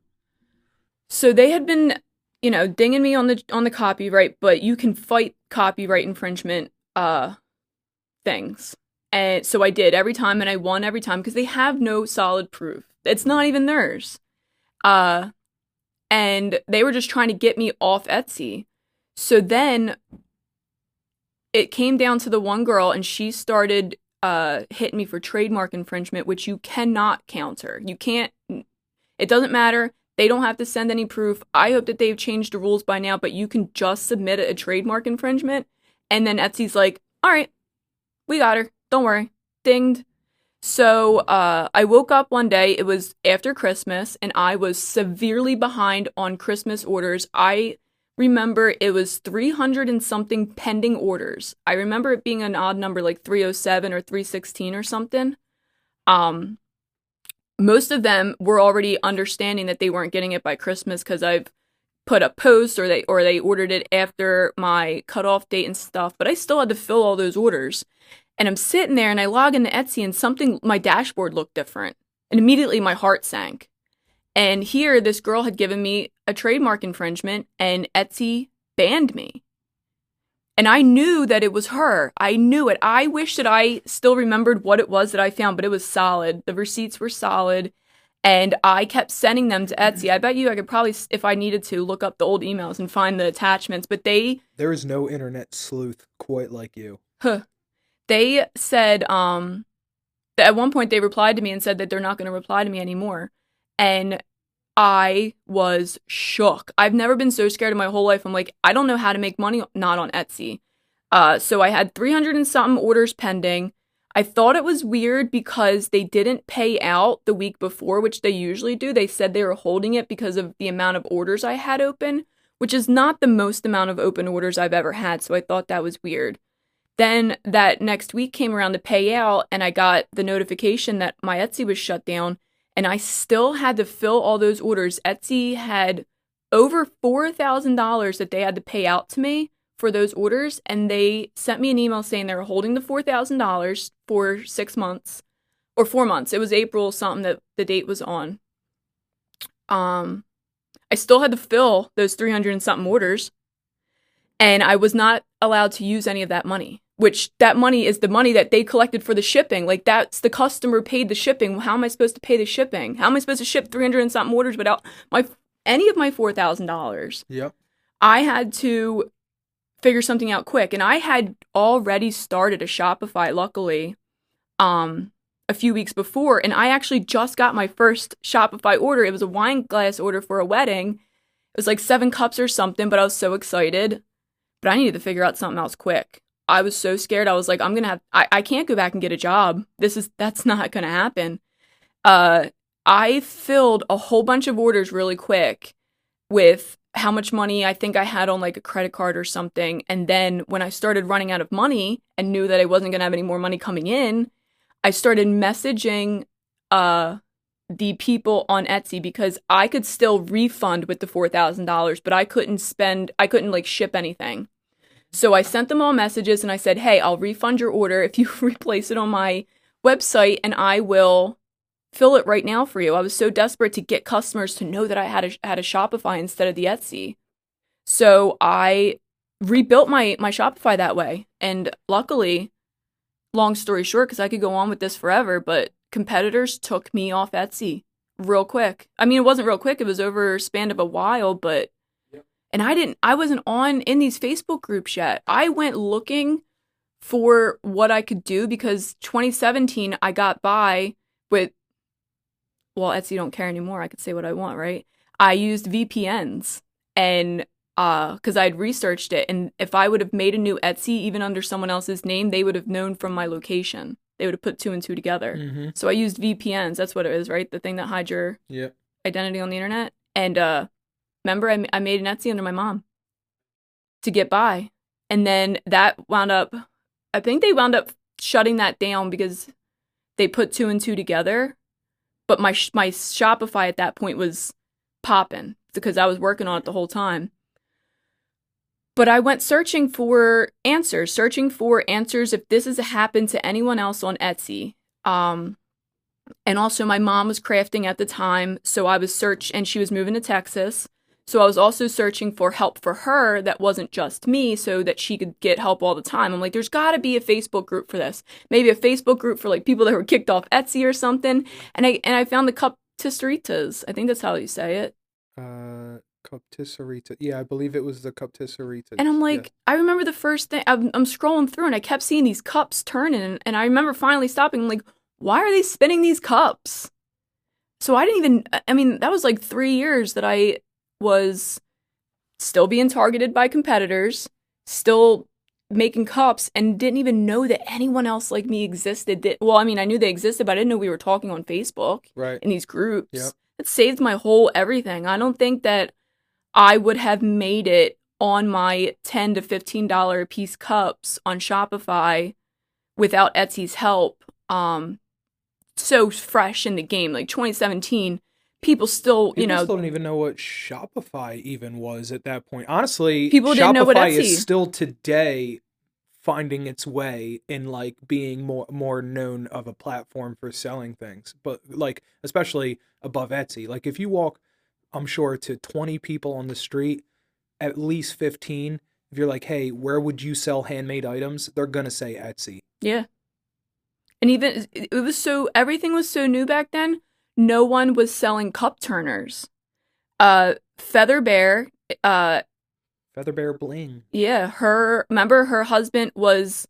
Speaker 2: So they had been, you know, dinging me on the on the copyright, but you can fight copyright infringement uh things. And so I did every time and I won every time because they have no solid proof. It's not even theirs. Uh and they were just trying to get me off Etsy. So then it came down to the one girl and she started uh hitting me for trademark infringement which you cannot counter. You can't it doesn't matter. They don't have to send any proof. I hope that they've changed the rules by now, but you can just submit a trademark infringement. And then Etsy's like, all right, we got her. Don't worry. Dinged. So uh, I woke up one day. It was after Christmas, and I was severely behind on Christmas orders. I remember it was 300 and something pending orders. I remember it being an odd number, like 307 or 316 or something. Um, most of them were already understanding that they weren't getting it by Christmas because I've put a post or they or they ordered it after my cutoff date and stuff. But I still had to fill all those orders. And I'm sitting there and I log into Etsy and something my dashboard looked different. And immediately my heart sank. And here this girl had given me a trademark infringement and Etsy banned me. And I knew that it was her. I knew it. I wish that I still remembered what it was that I found, but it was solid. The receipts were solid. And I kept sending them to Etsy. I bet you I could probably, if I needed to, look up the old emails and find the attachments. But they,
Speaker 1: There is no internet sleuth quite like you.
Speaker 2: huh, they said, um, that at one point they replied to me and said that they're not going to reply to me anymore. And I was shook. I've never been so scared in my whole life. I'm like, I don't know how to make money not on Etsy. Uh, so I had 300 and something orders pending. I thought it was weird because they didn't pay out the week before, which they usually do. They said they were holding it because of the amount of orders I had open, which is not the most amount of open orders I've ever had. So I thought that was weird. Then that next week came around to pay out, and I got the notification that my Etsy was shut down, and I still had to fill all those orders. Etsy had over $4,000 that they had to pay out to me for those orders, and they sent me an email saying they were holding the $4,000 for six months or four months. It was April something that the date was on. Um, I still had to fill those 300 and something orders, and I was not allowed to use any of that money which that money is the money that they collected for the shipping. Like that's the customer paid the shipping. How am I supposed to pay the shipping? How am I supposed to ship 300 and something orders without my any of my $4,000?
Speaker 1: Yep.
Speaker 2: I had to figure something out quick and I had already started a Shopify luckily um a few weeks before and I actually just got my first Shopify order. It was a wine glass order for a wedding. It was like 7 cups or something, but I was so excited. But I needed to figure out something else quick. I was so scared. I was like, I'm gonna have I, I can't go back and get a job. This is that's not gonna happen. Uh I filled a whole bunch of orders really quick with how much money I think I had on like a credit card or something. And then when I started running out of money and knew that I wasn't gonna have any more money coming in, I started messaging uh the people on Etsy because I could still refund with the four thousand dollars, but I couldn't spend I couldn't like ship anything. So I sent them all messages and I said, hey, I'll refund your order if you replace it on my website and I will fill it right now for you. I was so desperate to get customers to know that I had a, had a Shopify instead of the Etsy. So I rebuilt my, my Shopify that way. And luckily, long story short, because I could go on with this forever, but competitors took me off Etsy real quick. I mean, it wasn't real quick, it was over span of a while, but and I didn't I wasn't on in these Facebook groups yet. I went looking for what I could do because 2017 I got by with well, Etsy don't care anymore. I could say what I want, right? I used VPNs and uh cuz I'd researched it and if I would have made a new Etsy even under someone else's name, they would have known from my location. They would have put two and two together.
Speaker 1: Mm-hmm.
Speaker 2: So I used VPNs. That's what it is, right? The thing that hides your
Speaker 1: Yep.
Speaker 2: identity on the internet. And uh remember I, I made an Etsy under my mom to get by. And then that wound up I think they wound up shutting that down because they put two and two together. But my my Shopify at that point was popping because I was working on it the whole time. But I went searching for answers, searching for answers if this has happened to anyone else on Etsy. Um, and also, my mom was crafting at the time, so I was search, and she was moving to Texas. So I was also searching for help for her that wasn't just me, so that she could get help all the time. I'm like, there's got to be a Facebook group for this. Maybe a Facebook group for like people that were kicked off Etsy or something. And I and I found the cup tisseritas. I think that's how you say it.
Speaker 1: Uh, Cuptisserita. Yeah, I believe it was the cup Cuptisserita.
Speaker 2: And I'm like, I remember the first thing I'm, I'm scrolling through and I kept seeing these cups turning. And, and I remember finally stopping. I'm like, why are they spinning these cups? So I didn't even, I mean, that was like three years that I was still being targeted by competitors, still making cups, and didn't even know that anyone else like me existed. That, well, I mean, I knew they existed, but I didn't know we were talking on Facebook
Speaker 1: right.
Speaker 2: in these groups.
Speaker 1: Yep.
Speaker 2: It saved my whole everything. I don't think that I would have made it on my 10 to 15 dollar piece cups on Shopify without Etsy's help. Um so fresh in the game. Like 2017, people still, you
Speaker 1: People
Speaker 2: know,
Speaker 1: still don't even know what Shopify even was at that point. Honestly,
Speaker 2: People didn't
Speaker 1: Shopify
Speaker 2: know what
Speaker 1: is
Speaker 2: Etsy-
Speaker 1: still today finding its way in like being more more known of a platform for selling things. But like especially above Etsy. Like if you walk, I'm sure to 20 people on the street, at least 15, if you're like, "Hey, where would you sell handmade items?" they're to say Etsy.
Speaker 2: Yeah. And even it was so everything was so new back then. No one was selling cup turners. Uh Feather Bear, uh
Speaker 1: Feather Bear Bling.
Speaker 2: yeah, her remember her husband was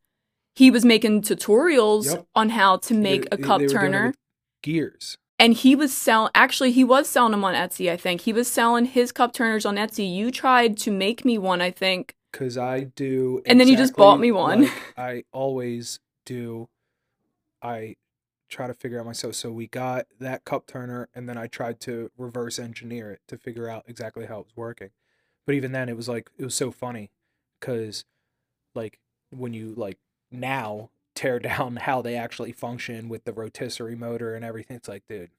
Speaker 2: he was making tutorials
Speaker 1: Yep.
Speaker 2: on how to make
Speaker 1: They-
Speaker 2: a cup
Speaker 1: they were doing
Speaker 2: turner
Speaker 1: Gears.
Speaker 2: and he was selling actually he was selling them on Etsy, I think. He was selling his cup turners on Etsy. You tried to make me one, I think.
Speaker 1: Cause I do,
Speaker 2: And then you just bought me one.
Speaker 1: like I always do. I try to figure out myself. So we got that cup turner, and then I tried to reverse engineer it to figure out exactly how it was working. But even then, it was like it was so funny, cause like when you like now tear down how they actually function with the rotisserie motor and everything, it's like, dude,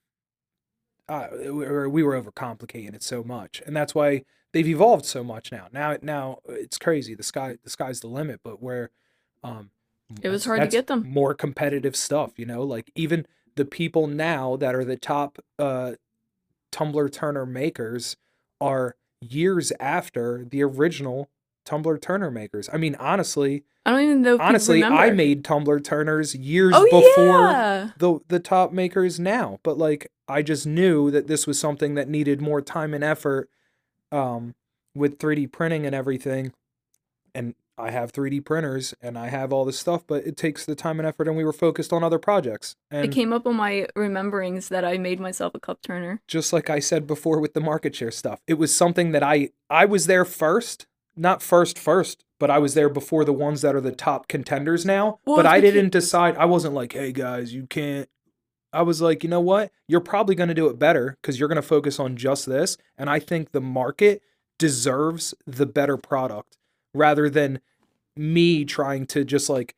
Speaker 1: uh, we were we were overcomplicating it so much, and that's why they've evolved so much now. Now, now it's crazy. The sky, the sky's the limit. But where, um,
Speaker 2: It was hard to get them.
Speaker 1: More competitive stuff, you know. Like even the people now that are the top uh, tumbler turner makers are years after the original tumbler turner makers. I mean, honestly,
Speaker 2: I don't even know
Speaker 1: honestly, I made tumbler turners years
Speaker 2: oh,
Speaker 1: before
Speaker 2: yeah.
Speaker 1: the the top makers now but like i just knew that this was something that needed more time and effort um with 3d printing and everything and i have 3d printers and i have all this stuff but it takes the time and effort and we were focused on other projects
Speaker 2: It came up on my rememberings that I made myself a cup turner.
Speaker 1: just like i said before with the market share stuff it was something that i i was there first not first first but i was there before the ones that are the top contenders now
Speaker 2: Well,
Speaker 1: but i didn't decide i wasn't like hey guys you can't i was like you know what you're probably going to do it better because you're going to focus on just this and i think the market deserves the better product rather than me trying to just like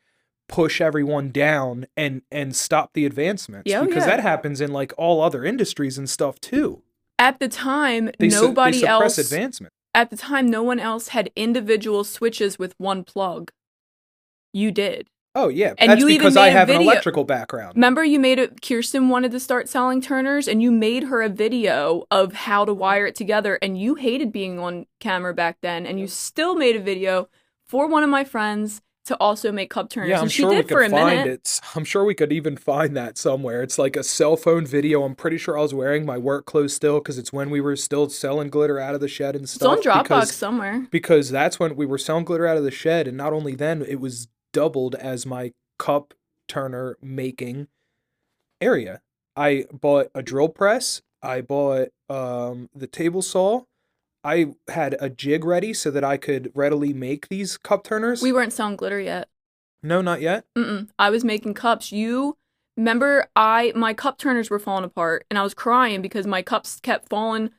Speaker 1: push everyone down and and stop the advancements
Speaker 2: Yeah, oh,
Speaker 1: because
Speaker 2: yeah.
Speaker 1: that happens in like all other industries and stuff too
Speaker 2: At the time,
Speaker 1: they, su-
Speaker 2: nobody
Speaker 1: suppress
Speaker 2: else.
Speaker 1: advancement
Speaker 2: At the time, no one else had individual switches with one plug. You did.
Speaker 1: Oh yeah,
Speaker 2: And
Speaker 1: that's
Speaker 2: you
Speaker 1: because I have an electrical background.
Speaker 2: Remember, you made it. Kirsten wanted to start selling turners, and you made her a video of how to wire it together. And you hated being on camera back then, and you still made a video for one of my friends to also make cup turners.
Speaker 1: Yeah, I'm
Speaker 2: and she
Speaker 1: sure we
Speaker 2: did for a
Speaker 1: could find
Speaker 2: minute.
Speaker 1: it. I'm sure we could even find that somewhere. It's like a cell phone video. I'm pretty sure I was wearing my work clothes still because it's when we were still selling glitter out of the shed and stuff.
Speaker 2: It's on Dropbox
Speaker 1: because,
Speaker 2: somewhere.
Speaker 1: because that's when we were selling glitter out of the shed, and not only then, it was doubled as my cup turner making area. I bought a drill press. I bought um, the table saw. I had a jig ready so that I could readily make these cup turners.
Speaker 2: We weren't selling glitter yet.
Speaker 1: no, not yet.
Speaker 2: Mm-mm. I was making cups. You remember? I my cup turners were falling apart, and I was crying because my cups kept falling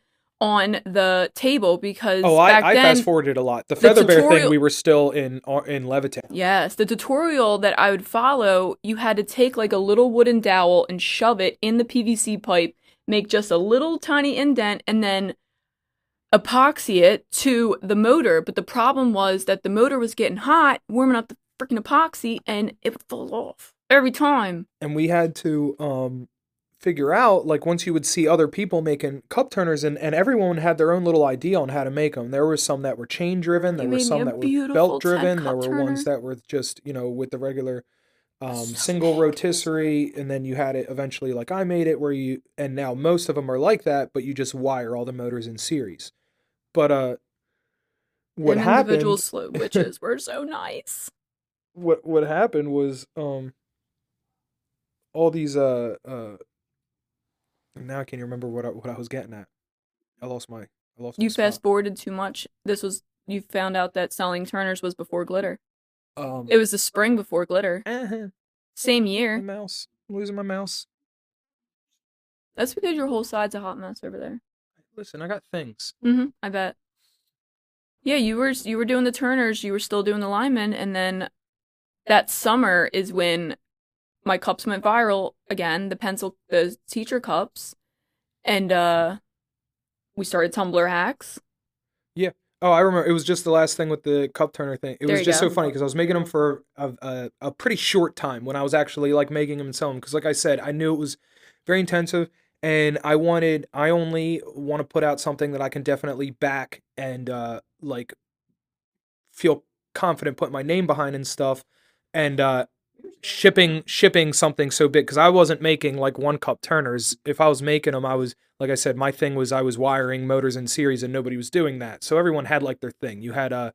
Speaker 2: on the table because
Speaker 1: Oh, I, I fast forwarded a lot. The
Speaker 2: the
Speaker 1: feather bear thing, we were still in uh, in Levittown.
Speaker 2: Yes, the tutorial that I would follow, you had to take like a little wooden dowel and shove it in the PVC pipe, make just a little tiny indent, and then epoxy it to the motor. But the problem was that the motor was getting hot, warming up the freaking epoxy, and it would fall off every time.
Speaker 1: and we had to um figure out like once you would see other people making cup turners and, and everyone had their own little idea on how to make them there were some that were chain driven there
Speaker 2: You
Speaker 1: were some that were belt driven there were ones that were just you know with the regular um,
Speaker 2: So
Speaker 1: single rotisserie and then you had it eventually like i made it where you and now most of them are like that but you just wire all the motors in series but uh what
Speaker 2: and
Speaker 1: happened
Speaker 2: individual slow witches were so nice.
Speaker 1: what what happened was um all these uh uh now I can't even remember what I, what I was getting at. I lost my I lost
Speaker 2: You fast forwarded too much. This was you found out that selling Turners was before glitter.
Speaker 1: um
Speaker 2: It was the spring before glitter.
Speaker 1: uh-huh,
Speaker 2: Same
Speaker 1: my
Speaker 2: year.
Speaker 1: mouse. I'm losing my mouse.
Speaker 2: That's because your whole side's a hot mess over there.
Speaker 1: Listen, I got things.
Speaker 2: Mm-hmm. I bet. Yeah, you were you were doing the Turners, you were still doing the linemen, and then that summer is when my cups went viral again, the pencil the teacher cups. And uh we started Tumblr hacks. Yeah.
Speaker 1: Oh, I remember. It was just the last thing with the cup turner thing. It
Speaker 2: There
Speaker 1: was just so funny because I was making them for a, a, a pretty short time when I was actually like making them and selling. them. Because, like I said, I knew it was very intensive, and I wanted. I only want to put out something that I can definitely back and uh, like feel confident putting my name behind and stuff. And uh, shipping shipping something so big because I wasn't making like one cup turners. If I was making them, I was like I said, my thing was I was wiring motors in series and nobody was doing that. So everyone had like their thing. You had uh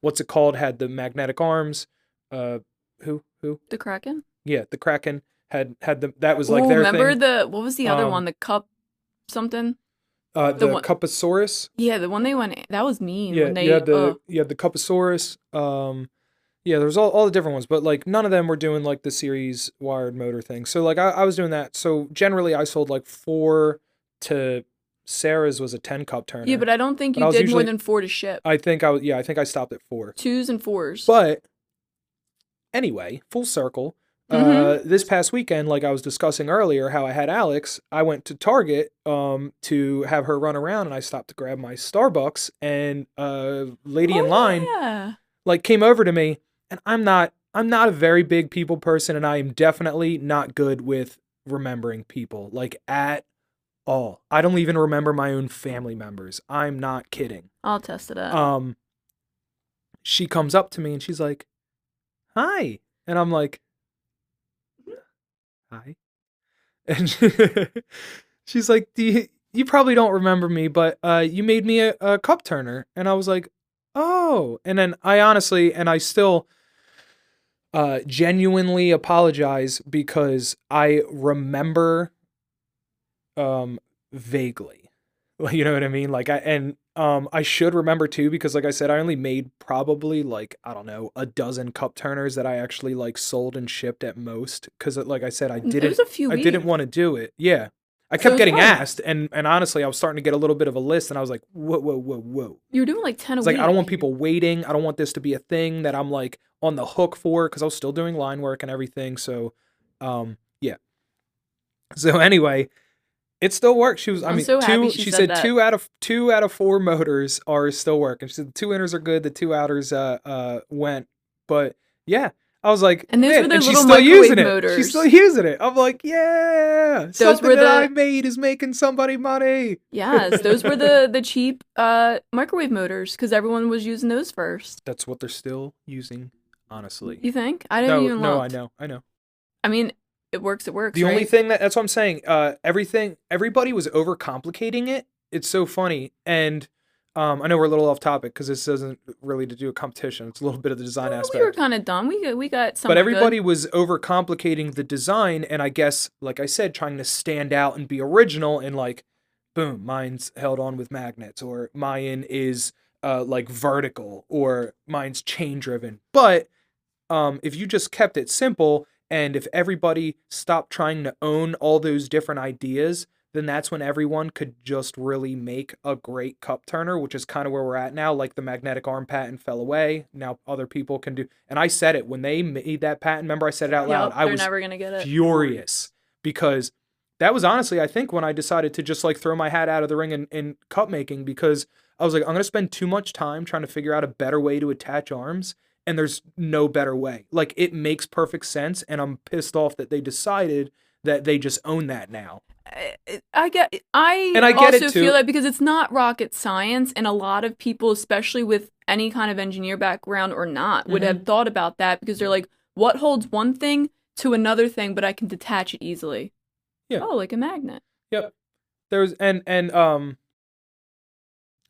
Speaker 1: what's it called? Had the magnetic arms. Uh who who?
Speaker 2: The Kraken?
Speaker 1: Yeah, the Kraken had had the that was like
Speaker 2: Ooh,
Speaker 1: their
Speaker 2: remember
Speaker 1: thing.
Speaker 2: the what was the other
Speaker 1: Um,
Speaker 2: one? The cup something?
Speaker 1: uh
Speaker 2: the
Speaker 1: the,
Speaker 2: one-
Speaker 1: Cuposaurus.
Speaker 2: Yeah, the one they went that was mean
Speaker 1: Yeah,
Speaker 2: when they
Speaker 1: you had the
Speaker 2: uh,
Speaker 1: you had the Cuposaurus. Um yeah, there was all, all the different ones, but like none of them were doing like the series wired motor thing. So like I, I was doing that. So generally I sold like four to Sarah's was a ten cup turner.
Speaker 2: Yeah, but I don't think you did
Speaker 1: usually-
Speaker 2: more than four to ship.
Speaker 1: I think I was yeah, I think I stopped at four.
Speaker 2: Twos and fours.
Speaker 1: But anyway, full circle. Uh,
Speaker 2: Mhm.
Speaker 1: this past weekend, like I was discussing earlier, how I had Alex, I went to Target um to have her run around, and I stopped to grab my Starbucks, and a lady in
Speaker 2: Oh,
Speaker 1: line
Speaker 2: Yeah.
Speaker 1: like came over to me, and I'm not I'm not a very big people person, and I am definitely not good with remembering people like at all. I don't even remember my own family members. I'm not kidding
Speaker 2: I'll test it out.
Speaker 1: um she comes up to me and she's like hi and i'm like hi and she's like Do you, you probably don't remember me but uh you made me a, a cup turner. And i was like oh. And then i honestly and i still uh genuinely apologize because i remember um vaguely. You know what I mean? Like I and um I should remember too because like I said I only made probably like I don't know a dozen cup turners that I actually like sold and shipped at most cuz like I said I didn't
Speaker 2: was a few
Speaker 1: I didn't want to do it. Yeah. I kept
Speaker 2: it's
Speaker 1: getting
Speaker 2: fine.
Speaker 1: asked and and honestly I was starting to get a little bit of a list and I was like whoa whoa whoa whoa.
Speaker 2: You were doing like ten a
Speaker 1: It's like. I don't want people waiting. I don't want this to be a thing that I'm like on the hook for because I was still doing line work and everything. So, um, yeah. So anyway, it still works. She was. I
Speaker 2: I'm
Speaker 1: mean,
Speaker 2: so
Speaker 1: two.
Speaker 2: happy
Speaker 1: she
Speaker 2: she
Speaker 1: said
Speaker 2: said that.
Speaker 1: two out of two out of four motors are still working. She said the two inners are good. The two outers uh uh went, but yeah. I was like,
Speaker 2: And those
Speaker 1: man,
Speaker 2: were their
Speaker 1: and she's
Speaker 2: little
Speaker 1: still using
Speaker 2: microwave
Speaker 1: it. She's still using it. I'm like, yeah, something
Speaker 2: were
Speaker 1: that I made is making somebody money.
Speaker 2: Yes, those were the the cheap uh microwave motors because everyone was using those first.
Speaker 1: That's what they're still using, honestly.
Speaker 2: You think? I didn't
Speaker 1: no,
Speaker 2: even
Speaker 1: no,
Speaker 2: look.
Speaker 1: I know, I know.
Speaker 2: I mean, it works. It works.
Speaker 1: The only thing that that's what I'm saying. Uh, everything, everybody was overcomplicating it. It's so funny, and um, I know we're a little off topic because this doesn't really to do a competition. It's a little bit of the design
Speaker 2: Well,
Speaker 1: aspect.
Speaker 2: we were kind of done. We we got some.
Speaker 1: but everybody was overcomplicating the design, and I guess, like I said, trying to stand out and be original, and like, boom, mine's held on with magnets, or mine is uh like vertical, or mine's chain driven. But um, if you just kept it simple, and if everybody stopped trying to own all those different ideas, then that's when everyone could just really make a great cup turner, which is kind of where we're at now. Like the magnetic arm patent fell away. Now other people can do. And I said it when they made that patent. Remember, I said it out loud.
Speaker 2: Yep,
Speaker 1: I was
Speaker 2: never gonna get it.
Speaker 1: furious because that was honestly, I think, when I decided to just like throw my hat out of the ring in, in cup making because I was like, I'm going to spend too much time trying to figure out a better way to attach arms. And there's no better way. Like, it makes perfect sense. And I'm pissed off that they decided that they just own that now.
Speaker 2: I, I get. I
Speaker 1: And I get
Speaker 2: also feel that because it's not rocket science, and a lot of people, especially with any kind of engineer background or not, would
Speaker 1: Mhm.
Speaker 2: have thought about that because they're like, what holds one thing to another thing, but I can detach it easily.
Speaker 1: Yeah.
Speaker 2: Oh, like a magnet.
Speaker 1: Yep. There's and and um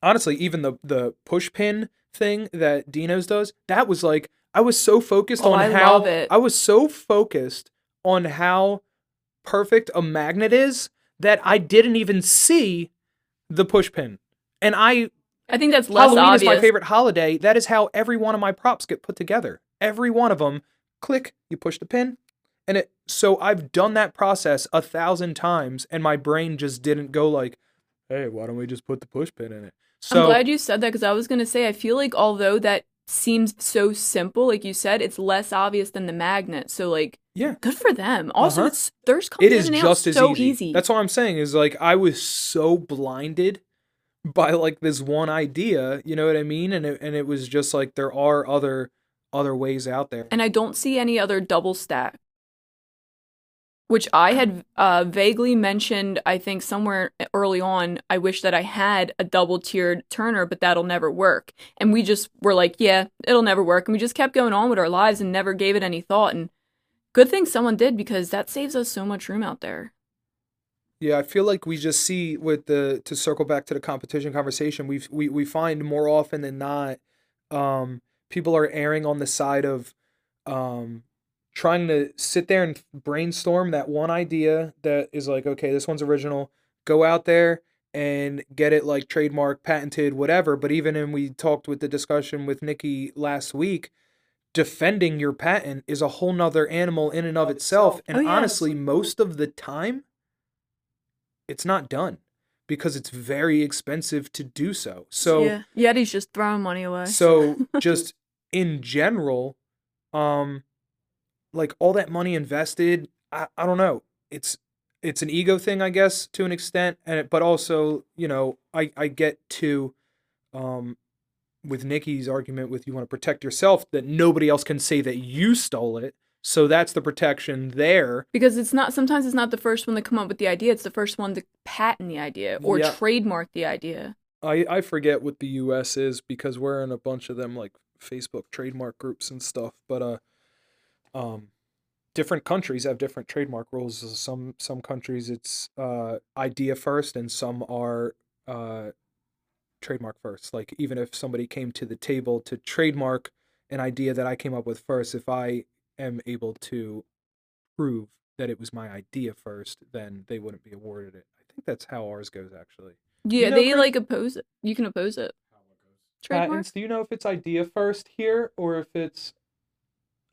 Speaker 1: honestly, even the the push pin thing that Dino's does, that was like I was so focused
Speaker 2: Oh,
Speaker 1: on
Speaker 2: I
Speaker 1: how
Speaker 2: love it.
Speaker 1: I was so focused on how perfect a magnet is that I didn't even see the push pin. And I
Speaker 2: I think that's less
Speaker 1: Halloween
Speaker 2: obvious.
Speaker 1: is my favorite holiday. That is how every one of my props get put together. Every one of them, click, you push the pin, and it. So I've done that process a thousand times, and my brain just didn't go like, "Hey, why don't we just put the push pin in it?" So
Speaker 2: I'm glad you said that because I was gonna say I feel like although that seems so simple. Like you said, it's less obvious than the magnet. So like,
Speaker 1: Yeah.
Speaker 2: good for them. Also,
Speaker 1: Uh-huh.
Speaker 2: it's theirs comes
Speaker 1: It is just as
Speaker 2: so
Speaker 1: easy.
Speaker 2: easy.
Speaker 1: That's all I'm saying is like I was so blinded by like this one idea, you know what I mean? And it, and it was just like there are other other ways out there.
Speaker 2: and I don't see any other double stack. Which I had uh, vaguely mentioned, I think somewhere early on. I wish that I had a double tiered turner, but that'll never work. And we just were like, yeah, it'll never work. And we just kept going on with our lives and never gave it any thought. And good thing someone did because that saves us so much room out there.
Speaker 1: Yeah, I feel like we just see with the to circle back to the competition conversation, we we we find more often than not, um, people are erring on the side of, um, trying to sit there and brainstorm that one idea that is like, okay, this one's original. Go out there and get it like trademark, patented, whatever. But even in we talked with the discussion with Nikki last week, defending your patent is a whole nother animal in and of itself. And
Speaker 2: Oh, yes.
Speaker 1: honestly, most of the time, it's not done because it's very expensive to do so. So
Speaker 2: yeah, Yeti's just throwing money away.
Speaker 1: so just in general, um like all that money invested, I, I don't know. It's it's an ego thing, I guess, to an extent, and it, but also, you know, I I get to um with Nikki's argument with you want to protect yourself that nobody else can say that you stole it. So that's the protection there.
Speaker 2: Because it's not sometimes it's not the first one to come up with the idea, it's the first one to patent the idea or
Speaker 1: Yeah.
Speaker 2: trademark the idea.
Speaker 1: I, I forget what the US is because we're in a bunch of them like Facebook trademark groups and stuff. But uh um different countries have different trademark rules. Some some countries it's uh idea first and some are uh trademark first. Like even if somebody came to the table to trademark an idea that I came up with first, if I am able to prove that it was my idea first, then they wouldn't be awarded it. I think that's how ours goes actually.
Speaker 2: Yeah,
Speaker 1: know,
Speaker 2: they
Speaker 1: Chris-
Speaker 2: like oppose it. You can oppose it. Trademark.
Speaker 1: patents do you know if it's idea first here or if it's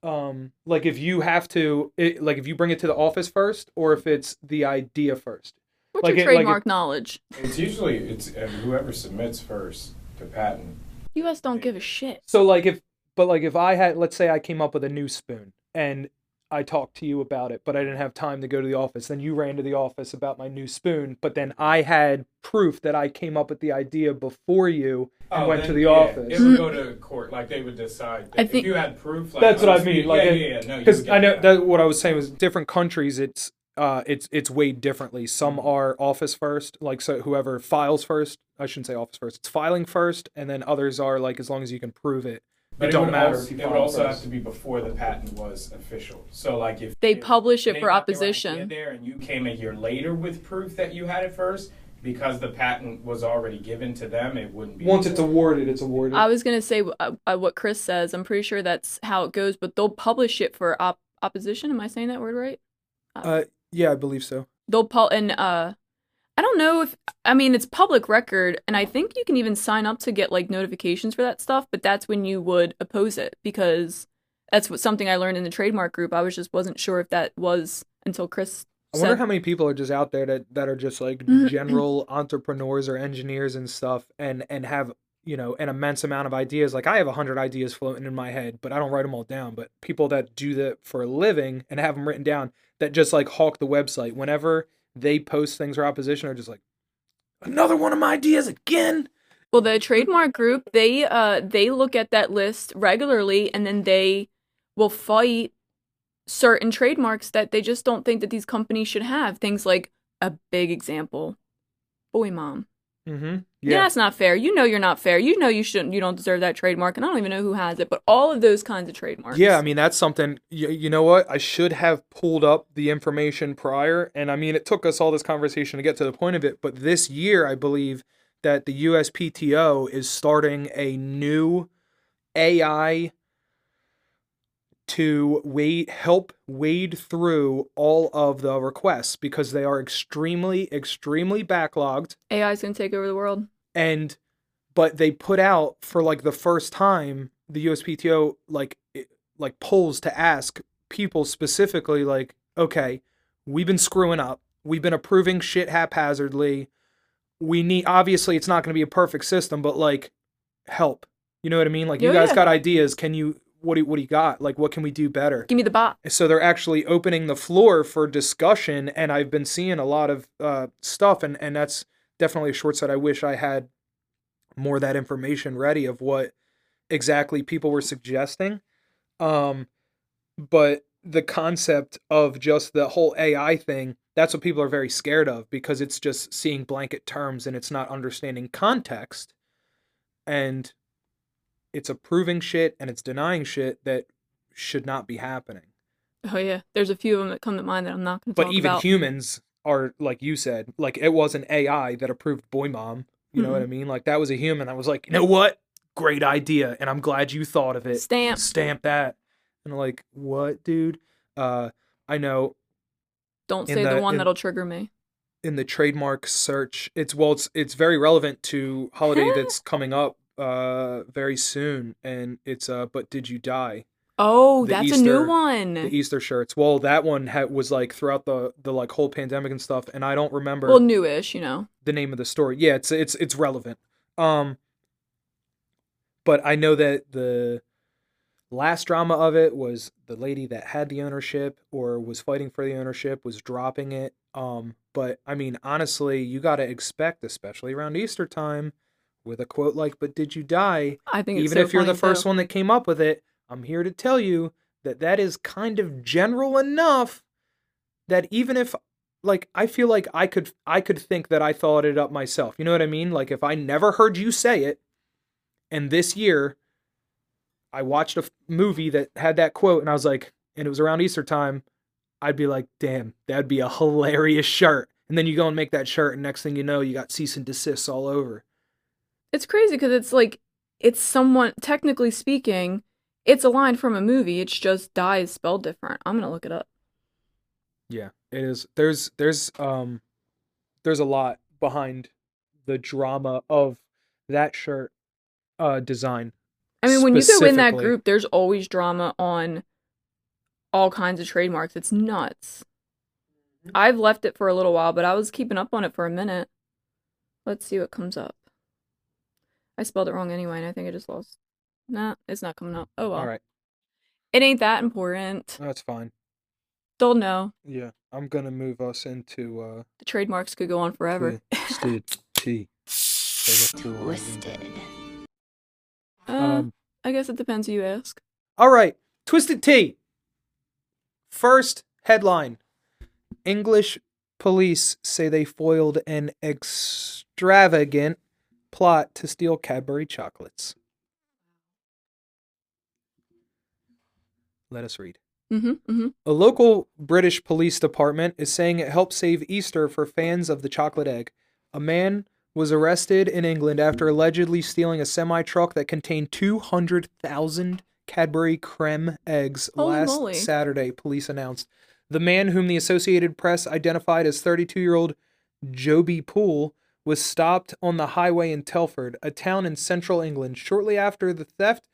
Speaker 1: um like if you have to it, like if you bring it to the office first or if it's the idea first
Speaker 2: What's
Speaker 1: like
Speaker 2: your
Speaker 1: it- like it-
Speaker 2: trademark knowledge?
Speaker 3: It's usually it's uh, whoever submits first to patent.
Speaker 2: U.S. don't give a shit.
Speaker 1: so like if but like if i had let's say i came up with a new spoon and i talked to you about it but i didn't have time to go to the office then you ran to the office about my new spoon but then i had proof that i came up with the idea before you and went to the
Speaker 3: yeah,
Speaker 1: office
Speaker 3: It would go to court. Like they would decide.
Speaker 2: I
Speaker 3: if
Speaker 2: think-
Speaker 3: you had proof. Like,
Speaker 1: That's what
Speaker 3: oh,
Speaker 1: I mean, like,
Speaker 3: yeah,
Speaker 1: it-
Speaker 3: yeah, yeah, no, you
Speaker 1: because I know
Speaker 3: that.
Speaker 1: that what I was saying was different countries. It's uh, it's it's weighed differently. Some are office first, like so whoever files first. I shouldn't say office first. It's filing first, and then others are like as long as you can prove it.
Speaker 3: But
Speaker 1: it don't
Speaker 3: would
Speaker 1: matter
Speaker 3: Also,
Speaker 1: if you
Speaker 3: it would
Speaker 1: file
Speaker 3: also have
Speaker 1: first.
Speaker 3: to be before the patent was official. So like if
Speaker 2: They publish it
Speaker 3: they
Speaker 2: for
Speaker 3: got their
Speaker 2: opposition.
Speaker 3: there and you came a year later with proof that you had it first, because the patent was already given to them, it wouldn't be.
Speaker 1: Once it's awarded, it's awarded.
Speaker 2: I was gonna say uh, uh, what Chris says. I'm pretty sure that's how it goes, but they'll publish it for op- opposition. Am I saying that word right?
Speaker 1: uh, yeah, I believe so.
Speaker 2: They'll pu- and uh, I don't know if I mean it's public record, and I think you can even sign up to get like notifications for that stuff. But that's when you would oppose it because that's what something I learned in the trademark group. I was just wasn't sure if that was until Chris.
Speaker 1: I wonder
Speaker 2: said-
Speaker 1: how many people are just out there that, that are just like mm-hmm. general entrepreneurs or engineers and stuff and and have you know an immense amount of ideas like i have a hundred ideas floating in my head but i don't write them all down but people that do that for a living and have them written down that just like hawk the website whenever they post things for opposition are just like another one of my ideas again
Speaker 2: Well, the trademark group they uh they look at that list regularly, and then they will fight certain trademarks that they just don't think that these companies should have. Things like a big example, boy mom.
Speaker 1: Mm-hmm
Speaker 2: Yeah. that's not fair. You know you're not fair. You know you shouldn't. You don't deserve that trademark, and I don't even know who has it. But all of those kinds of trademarks.
Speaker 1: Yeah, I mean that's something. You, you know what? I should have pulled up the information prior, and I mean it took us all this conversation to get to the point of it. But this year, I believe that the USPTO is starting a new AI to wade help wade through all of the requests because they are extremely extremely backlogged
Speaker 2: AI is gonna take over the world.
Speaker 1: and but they put out for like the first time the USPTO like it- like polls to ask people specifically like okay we've been screwing up we've been approving shit haphazardly we need obviously it's not going to be a perfect system but like help You know what I mean? Like you
Speaker 2: oh,
Speaker 1: guys
Speaker 2: yeah.
Speaker 1: got ideas. Can you what do what do you got? Like what can we do better?
Speaker 2: Give me the bot.
Speaker 1: so they're actually opening the floor for discussion and i've been seeing a lot of uh, stuff and, and that's definitely a short side i wish i had more of that information ready of what exactly people were suggesting um, but the concept of just the whole ai thing that's what people are very scared of because it's just seeing blanket terms and it's not understanding context and it's approving shit and it's denying shit that should not be happening
Speaker 2: Oh yeah, there's a few of them that come to mind that I'm not going to
Speaker 1: but even
Speaker 2: about.
Speaker 1: humans are like you said like it was an ai that approved boy mom you know what i
Speaker 2: Mm-hmm.
Speaker 1: mean like that was a human that was like you know what great idea and i'm glad you thought of it
Speaker 2: Stamp.
Speaker 1: stamp that and I'm like what dude uh i know
Speaker 2: Don't say the,
Speaker 1: the-
Speaker 2: one
Speaker 1: in-
Speaker 2: that'll trigger me.
Speaker 1: in the trademark search it's well it's it's very relevant to holiday that's coming up uh very soon and it's uh but did you die
Speaker 2: Oh,
Speaker 1: the
Speaker 2: that's a new one.
Speaker 1: the easter shirts well that one ha- was like throughout the the like whole pandemic and stuff and i don't remember
Speaker 2: well, newish, you know.
Speaker 1: the name of the story. Yeah, it's it's it's relevant. Um but I know that the last drama of it was the lady that had the ownership or was fighting for the ownership was dropping it. Um but I mean honestly, you got to expect especially around Easter time with a quote like but did you die?
Speaker 2: I think it's
Speaker 1: Even
Speaker 2: so
Speaker 1: if you're the first one that came up with it, I'm here to tell you that that is kind of general enough that even if like I feel like I could I could think that I thought it up myself. You know what I mean? Like if I never heard you say it and this year I watched a f- movie that had that quote and I was like and it was around Easter time, I'd be like, "Damn, that'd be a hilarious shirt." And then you go and make that shirt and next thing you know, you got cease and desists all over.
Speaker 2: It's crazy because it's like it's someone technically speaking, it's a line from a movie. It's just die is spelled different. I'm gonna look it up.
Speaker 1: Yeah, it is. There's there's um there's a lot behind the drama of that shirt uh design.
Speaker 2: I mean, when you go in that group, there's always drama on all kinds of trademarks. It's nuts.
Speaker 1: Mm-hmm.
Speaker 2: I've left it for a little while, but I was keeping up on it for a minute. Let's see what comes up. I spelled it wrong anyway, and I think I just lost. Nah, it's not coming up. Oh well.
Speaker 1: All right,
Speaker 2: It ain't that important.
Speaker 1: that's fine.
Speaker 2: They'll know.
Speaker 1: Yeah, I'm gonna move us into uh
Speaker 2: The trademarks could go on forever.
Speaker 1: Twisted Tea.
Speaker 4: Twisted.
Speaker 2: Uh,
Speaker 1: Um,
Speaker 2: I guess it depends who you ask.
Speaker 1: all right, Twisted Tea. First headline: English police say they foiled an extravagant plot to steal Cadbury chocolates. Let us read.
Speaker 2: Mm-hmm. Mm-hmm.
Speaker 1: A local British police department is saying it helped save Easter for fans of the chocolate egg. A man was arrested in England after allegedly stealing a semi truck that contained 200,000 Cadbury creme eggs
Speaker 2: Holy
Speaker 1: last
Speaker 2: moly.
Speaker 1: Saturday, police announced. The man, whom the Associated Press identified as 32 year old Joby Poole, was stopped on the highway in Telford, a town in central England. Shortly after the theft,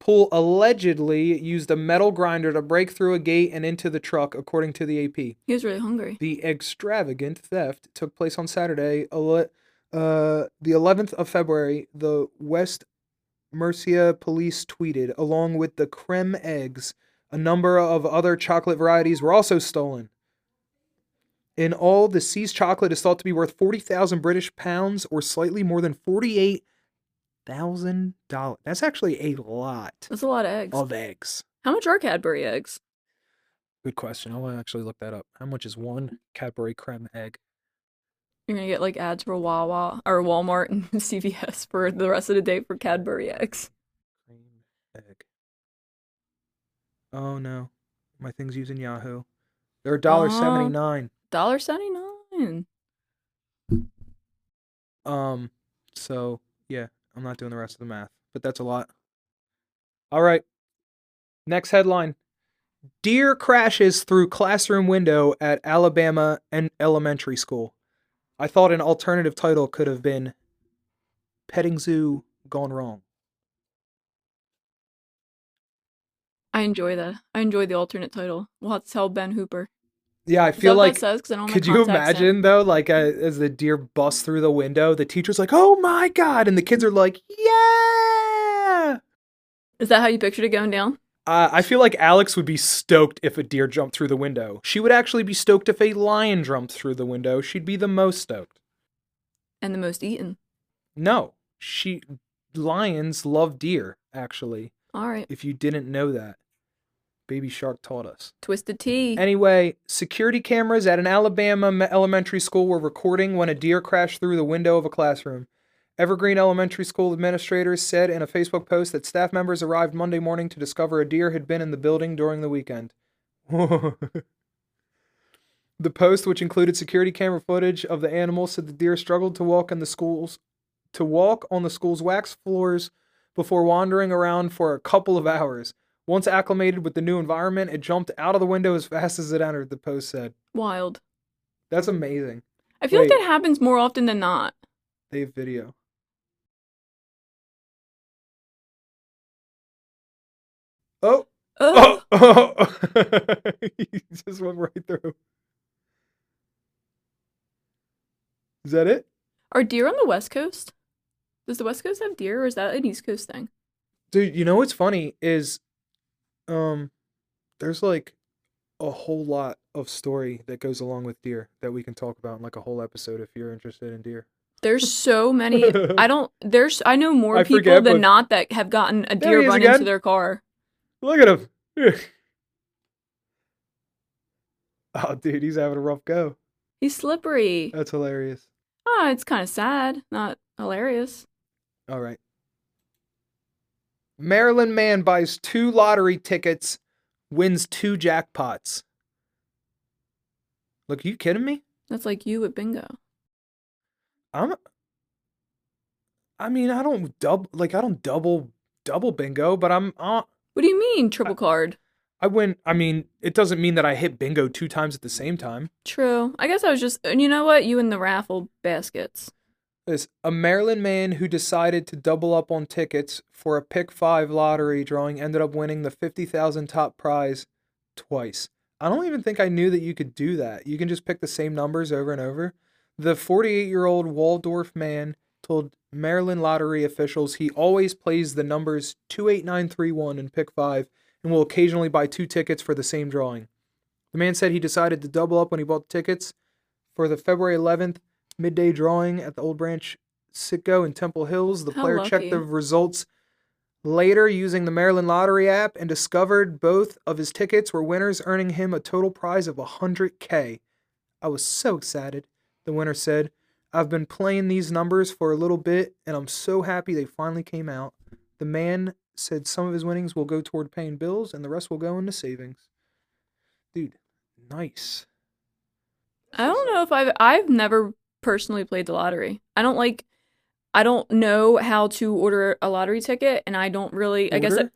Speaker 1: Poole allegedly used a metal grinder to break through a gate and into the truck, according to the AP.
Speaker 2: He was really hungry.
Speaker 1: The extravagant theft took place on Saturday, uh, the 11th of February. The West Mercia police tweeted, along with the creme eggs, a number of other chocolate varieties were also stolen. In all, the seized chocolate is thought to be worth 40,000 British pounds or slightly more than $48,000. That's actually a lot
Speaker 2: That's a lot of eggs.
Speaker 1: of eggs.
Speaker 2: How much are Cadbury eggs?
Speaker 1: Good question. I'll actually look that up. How much is one Cadbury creme egg?
Speaker 2: You're gonna get like ads for Wawa or Walmart and CVS for the rest of the day for Cadbury eggs.
Speaker 1: Cream egg. Oh no, my thing's using Yahoo. They're a dollar seventy nine.
Speaker 2: Dollar seventy nine.
Speaker 1: Um, so yeah, I'm not doing the rest of the math, but that's a lot. All right. Next headline: Deer crashes through classroom window at Alabama and elementary school. I thought an alternative title could have been "Petting Zoo Gone Wrong."
Speaker 2: I enjoy that. I enjoy the alternate title. We'll have to tell Ben Hooper.
Speaker 1: Yeah, I feel like
Speaker 2: says? I don't
Speaker 1: Could you
Speaker 2: in.
Speaker 1: imagine though, like uh, as the deer busts through the window, the teacher's like, "Oh my god!" and the kids are like, "Yeah!"
Speaker 2: Is that how you pictured it going down?
Speaker 1: Uh, I feel like Alex would be stoked if a deer jumped through the window. She would actually be stoked if a lion jumped through the window. She'd be the most stoked.
Speaker 2: And the most eaten.
Speaker 1: No, she lions love deer. Actually,
Speaker 2: All right.
Speaker 1: if you didn't know that, Baby Shark taught us.
Speaker 2: Twisted Tea.
Speaker 1: Anyway, security cameras at an Alabama elementary school were recording when a deer crashed through the window of a classroom. Evergreen Elementary School administrators said in a Facebook post that staff members arrived Monday morning to discover a deer had been in the building during the weekend. the post, which included security camera footage of the animal, said the deer struggled to walk in the schools to walk on the school's wax floors before wandering around for a couple of hours. Once acclimated with the new environment, it jumped out of the window as fast as it entered, the post said.
Speaker 2: Wild.
Speaker 1: That's amazing.
Speaker 2: I feel
Speaker 1: Wait.
Speaker 2: like that happens more often than not.
Speaker 1: They have video. Oh,
Speaker 2: Ugh.
Speaker 1: oh, oh. he just went right through. Is that it?
Speaker 2: Are deer on the West Coast? Does the West Coast have deer or is that an East Coast thing?
Speaker 1: Dude, you know what's funny is um there's like a whole lot of story that goes along with deer that we can talk about in like a whole episode if you're interested in deer.
Speaker 2: There's so many. I don't. There's. I know more
Speaker 1: I
Speaker 2: people
Speaker 1: forget,
Speaker 2: than not that have gotten a deer run into their car.
Speaker 1: Look at him. oh dude, he's having a rough go.
Speaker 2: He's slippery.
Speaker 1: That's hilarious.
Speaker 2: Ah, it's kind of sad, not hilarious.
Speaker 1: All right. Maryland man buys two lottery tickets, wins two jackpots. Look, you kidding me?
Speaker 2: That's like you at bingo.
Speaker 1: I'm. I mean, I don't double like I don't double double bingo, but I'm. Uh,
Speaker 2: What do you mean triple card?
Speaker 1: I win. I mean, it doesn't mean that I hit bingo two times at the same time.
Speaker 2: True. I guess I was just. And you know what? You and the raffle baskets.
Speaker 1: This a Maryland man who decided to double up on tickets for a pick five lottery drawing ended up winning the fifty thousand top prize twice. I don't even think I knew that you could do that. You can just pick the same numbers over and over. The 48 year old Waldorf man told Maryland lottery officials he always plays the numbers 28931 and pick five and will occasionally buy two tickets for the same drawing. The man said he decided to double up when he bought the tickets for the February 11th midday drawing at the Old Branch Citgo in Temple Hills. The
Speaker 2: How
Speaker 1: player checked the results later using the Maryland Lottery app and discovered both of his tickets were winners, earning him a total prize of 100K. I was so excited, the winner said. I've been playing these numbers for a little bit and I'm so happy they finally came out. The man said some of his winnings will go toward paying bills and the rest will go into savings. Dude, nice.
Speaker 2: I don't know if I've. I've never personally played the lottery. I don't like. I don't know how to order a lottery ticket, and I don't really. I guess. I,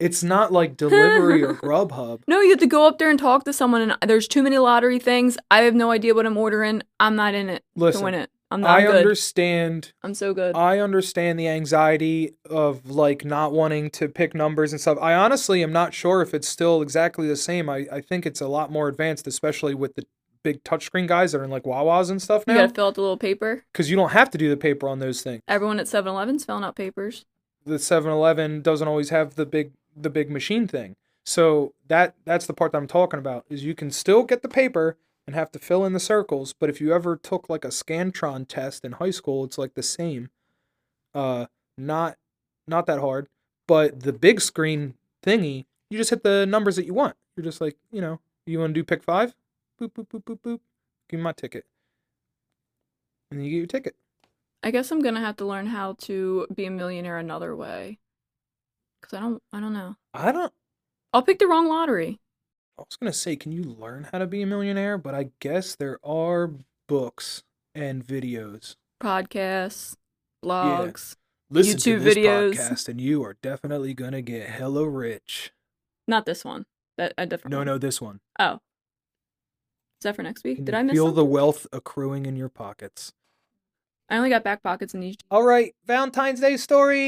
Speaker 1: It's not like delivery or Grubhub.
Speaker 2: no, you have to go up there and talk to someone, and there's too many lottery things. I have no idea what I'm ordering. I'm not in it to win
Speaker 1: Listen,
Speaker 2: it. I'm not
Speaker 1: I
Speaker 2: good.
Speaker 1: understand
Speaker 2: I'm so good.
Speaker 1: I understand the anxiety of like not wanting to pick numbers and stuff. I honestly am not sure if it's still exactly the same. I, I think it's a lot more advanced, especially with the big touchscreen guys that are in like Wawas and stuff now.
Speaker 2: you gotta fill out the little paper.
Speaker 1: Because you don't have to do the paper on those things.
Speaker 2: Everyone at 7-Eleven's filling out papers.
Speaker 1: The 7-Eleven doesn't always have the big the big machine thing. So that that's the part that I'm talking about is you can still get the paper and have to fill in the circles, but if you ever took like a Scantron test in high school, it's like the same. Uh not not that hard, but the big screen thingy, you just hit the numbers that you want. You're just like, you know, you want to do pick 5? Boop boop boop boop boop. Give me my ticket. And then you get your ticket.
Speaker 2: I guess I'm gonna have to learn how to be a millionaire another way. Cause I don't. I don't know.
Speaker 1: I don't
Speaker 2: I'll pick the wrong lottery.
Speaker 1: I was gonna say, can you learn how to be a millionaire? But I guess there are books and videos.
Speaker 2: Podcasts, blogs.
Speaker 1: Listen
Speaker 2: YouTube
Speaker 1: to this
Speaker 2: videos.
Speaker 1: podcast, and you are definitely gonna get hella rich.
Speaker 2: Not this one. That a different.
Speaker 1: No, no, this one.
Speaker 2: Oh. Is that for next week? Did I miss it?
Speaker 1: feel
Speaker 2: something?
Speaker 1: the wealth accruing in your pockets?
Speaker 2: I only got back pockets in these.
Speaker 1: All right, Valentine's Day story!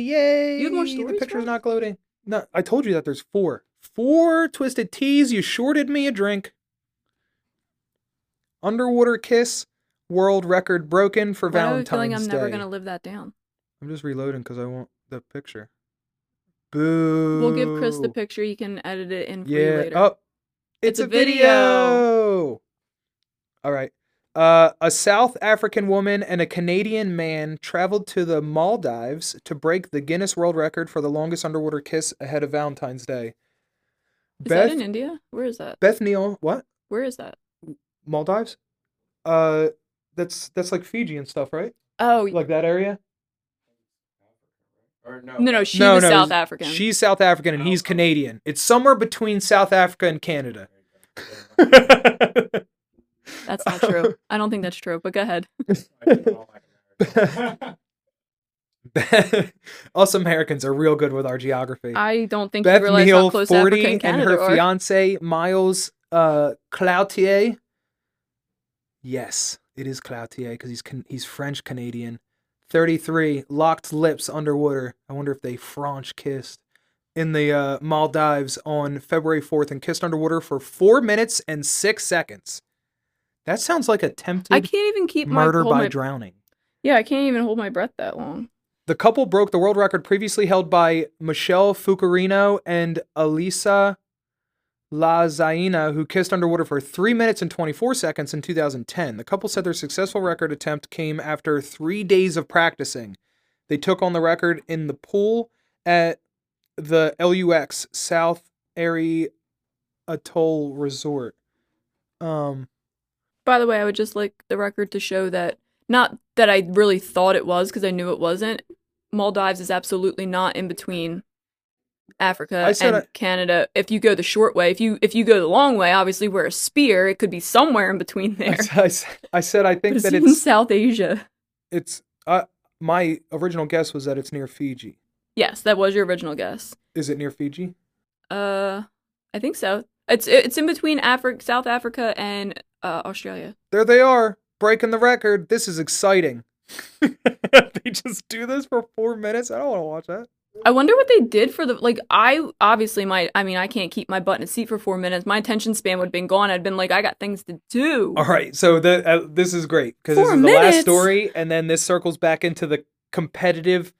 Speaker 1: Yay!
Speaker 2: You have more stories.
Speaker 1: The
Speaker 2: picture's
Speaker 1: not loading. No, I told you that there's four. Four twisted teas. You shorted me a drink. Underwater kiss. World record broken for
Speaker 2: Why do I have a
Speaker 1: Valentine's
Speaker 2: feeling I'm
Speaker 1: Day.
Speaker 2: never gonna live that down.
Speaker 1: I'm just reloading because I want the picture. Boo.
Speaker 2: We'll give Chris the picture. You can edit it in for you
Speaker 1: Yeah.
Speaker 2: later.
Speaker 1: Oh, it's,
Speaker 2: It's
Speaker 1: a,
Speaker 2: a
Speaker 1: video.
Speaker 2: video.
Speaker 1: All right. Uh, a South African woman and a Canadian man traveled to the Maldives to break the Guinness World Record for the longest underwater kiss ahead of Valentine's Day.
Speaker 2: Is
Speaker 1: Beth
Speaker 2: that in India? Where is that?
Speaker 1: Beth Neal, what?
Speaker 2: Where is that?
Speaker 1: Maldives? Uh, that's that's like Fiji and stuff, right?
Speaker 2: Oh,
Speaker 1: Like that area.
Speaker 3: Or no.
Speaker 2: no, no, she
Speaker 1: No, no,
Speaker 2: South African.
Speaker 1: She's South African and he's
Speaker 3: Oh.
Speaker 1: Canadian. It's somewhere between South Africa and Canada.
Speaker 2: That's not true. I don't think that's true, but go ahead.
Speaker 1: Us Americans are real good with our geography.
Speaker 2: I don't think
Speaker 1: Beth
Speaker 2: you realize
Speaker 1: Neale,
Speaker 2: how close
Speaker 1: 40,
Speaker 2: Africa and Canada and
Speaker 1: her
Speaker 2: are.
Speaker 1: fiance Miles uh, Cloutier. Yes, it is Cloutier because he's can- he's French Canadian. Thirty-three, locked lips underwater. I wonder if they French kissed in the uh, Maldives on February fourth and kissed underwater for four minutes and six seconds. That sounds like attempted
Speaker 2: I can't even keep
Speaker 1: murder
Speaker 2: hold
Speaker 1: by
Speaker 2: my
Speaker 1: drowning.
Speaker 2: Yeah, I can't even hold my breath that long.
Speaker 1: The couple broke the world record previously held by Michelle Fucarino and Elisa Lazaina, who kissed underwater for 3 minutes and 24 seconds in 2010. The couple said their successful record attempt came after three days of practicing. They took on the record in the pool at the LUX South Ari Atoll Resort. Um,
Speaker 2: By the way, I would just like the record to show that not that I really thought it was because I knew it wasn't. Maldives is absolutely not in between Africa and
Speaker 1: I-
Speaker 2: Canada. If you go the short way, if you if you go the long way, obviously we're a spear. It could be somewhere in between
Speaker 1: I,
Speaker 2: there.
Speaker 1: I said I think
Speaker 2: it's
Speaker 1: that
Speaker 2: in
Speaker 1: it's
Speaker 2: South Asia.
Speaker 1: it's uh, my original guess was that it's near Fiji.
Speaker 2: Yes, that was your original guess.
Speaker 1: Is it near Fiji?
Speaker 2: Uh, I think so. It's it's in between Africa, South Africa, and uh, Australia.
Speaker 1: There they are, breaking the record. This is exciting. they just do this for four minutes. I don't want to watch that.
Speaker 2: I wonder what they did for the like. I obviously might. I mean, I can't keep my butt in a seat for four minutes. My attention span would have been gone. I'd been like, I got things to do.
Speaker 1: All right, so the uh, this is great because this is the last story, and then this circles back into the competitive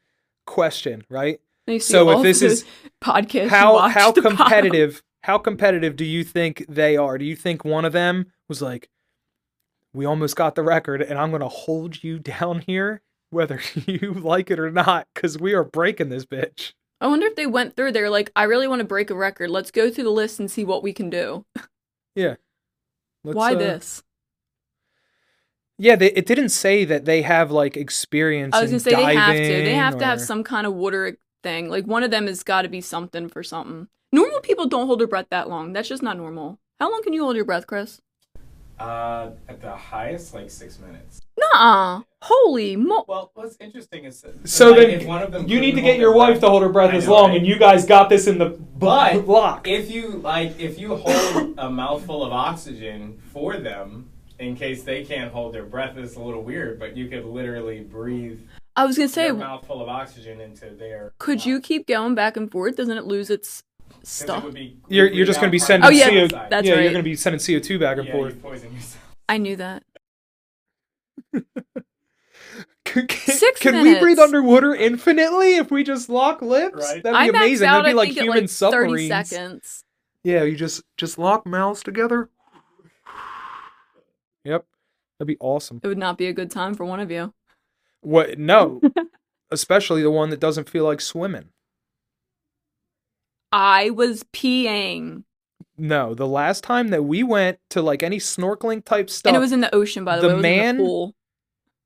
Speaker 1: question, right?
Speaker 2: And you see
Speaker 1: So if this is-
Speaker 2: podcast,
Speaker 1: How how competitive? How competitive do you think they are? Do you think one of them was like, "We almost got the record, and I'm gonna hold you down here, whether you like it or not, because we are breaking this bitch."
Speaker 2: I wonder if they went through. They're like, I really want to break a record. Let's go through the list and see what we can do.
Speaker 1: Yeah. Let's,
Speaker 2: Why
Speaker 1: uh,
Speaker 2: this?
Speaker 1: Yeah, they, it didn't say that they have like experience.
Speaker 2: I was gonna say they have to. They
Speaker 1: diving
Speaker 2: have to have some kind of water thing. Like one of them has got to be something for something. Normal people don't hold their breath that long. That's just not normal. How long can you hold your breath, Chris?
Speaker 3: Uh, at the highest, like six minutes.
Speaker 2: Nuh-uh. Holy mo!
Speaker 3: Well, what's interesting is that,
Speaker 1: So
Speaker 3: like,
Speaker 1: then
Speaker 3: if one of them
Speaker 1: you need to get your wife
Speaker 3: breath-
Speaker 1: to hold her breath
Speaker 3: I
Speaker 1: as
Speaker 3: know,
Speaker 1: long,
Speaker 3: right?
Speaker 1: and you guys got this in the
Speaker 3: But
Speaker 1: block.
Speaker 3: if you like, if you hold a mouthful of oxygen for them in case they can't hold their breath, it's a little weird. But you could literally breathe
Speaker 2: I was gonna say,
Speaker 3: your mouthful of oxygen into their.
Speaker 2: could you keep going back and forth? Doesn't it lose its stuff?
Speaker 3: would be-
Speaker 1: You're
Speaker 3: you'd
Speaker 1: you're just oh, gonna be sending
Speaker 2: Oh, yeah,
Speaker 1: CO.
Speaker 3: dioxide.
Speaker 2: that's
Speaker 1: yeah, you're gonna be sending CO two back and
Speaker 3: yeah,
Speaker 1: forth.
Speaker 3: you poison yourself.
Speaker 2: I knew that.
Speaker 1: Can, can-
Speaker 2: Six
Speaker 1: can we breathe underwater infinitely if we just lock lips?
Speaker 3: Right.
Speaker 1: That'd be
Speaker 2: maxed
Speaker 1: amazing.
Speaker 2: out.
Speaker 1: That'd be
Speaker 2: I
Speaker 1: like human
Speaker 2: like
Speaker 1: submarines.
Speaker 2: thirty seconds.
Speaker 1: Yeah, you just just lock mouths together. Yep, that'd be awesome.
Speaker 2: It would not be a good time for one of you.
Speaker 1: What? No, especially the one that doesn't feel like swimming.
Speaker 2: I was peeing,
Speaker 1: No, the last time that we went to like any snorkeling type stuff,
Speaker 2: and it was in the ocean. By the,
Speaker 1: The
Speaker 2: way, it was in
Speaker 1: man-
Speaker 2: the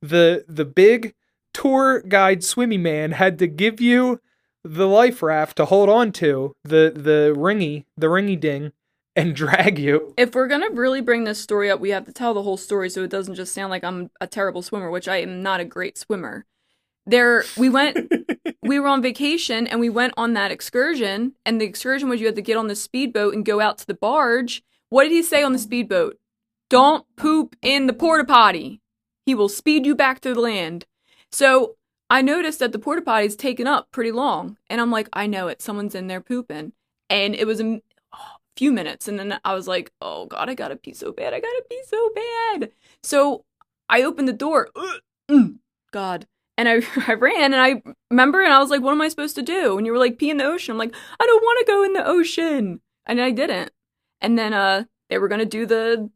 Speaker 1: the the big tour guide swimmy man had to give you the life raft to hold on to the the ringy the ringy ding and drag you.
Speaker 2: If we're gonna really bring this story up, we have to tell the whole story so it doesn't just sound like I'm a terrible swimmer, which I am not a great swimmer. There, we went, we were on vacation and we went on that excursion, and the excursion was you had to get on the speedboat and go out to the barge. What did he say on the speedboat? Don't poop in the porta potty. He will speed you back to the land. So I noticed that the porta potty is taken up pretty long, and I'm like, I know it. Someone's in there pooping, and it was a few minutes, and then I was like, oh god, I gotta pee so bad. I gotta pee so bad. So I opened the door. God. And I, I ran and I remember and I was like, what am I supposed to do? And you were like, pee in the ocean. I'm like, I don't want to go in the ocean. And I didn't. And then uh they were gonna do the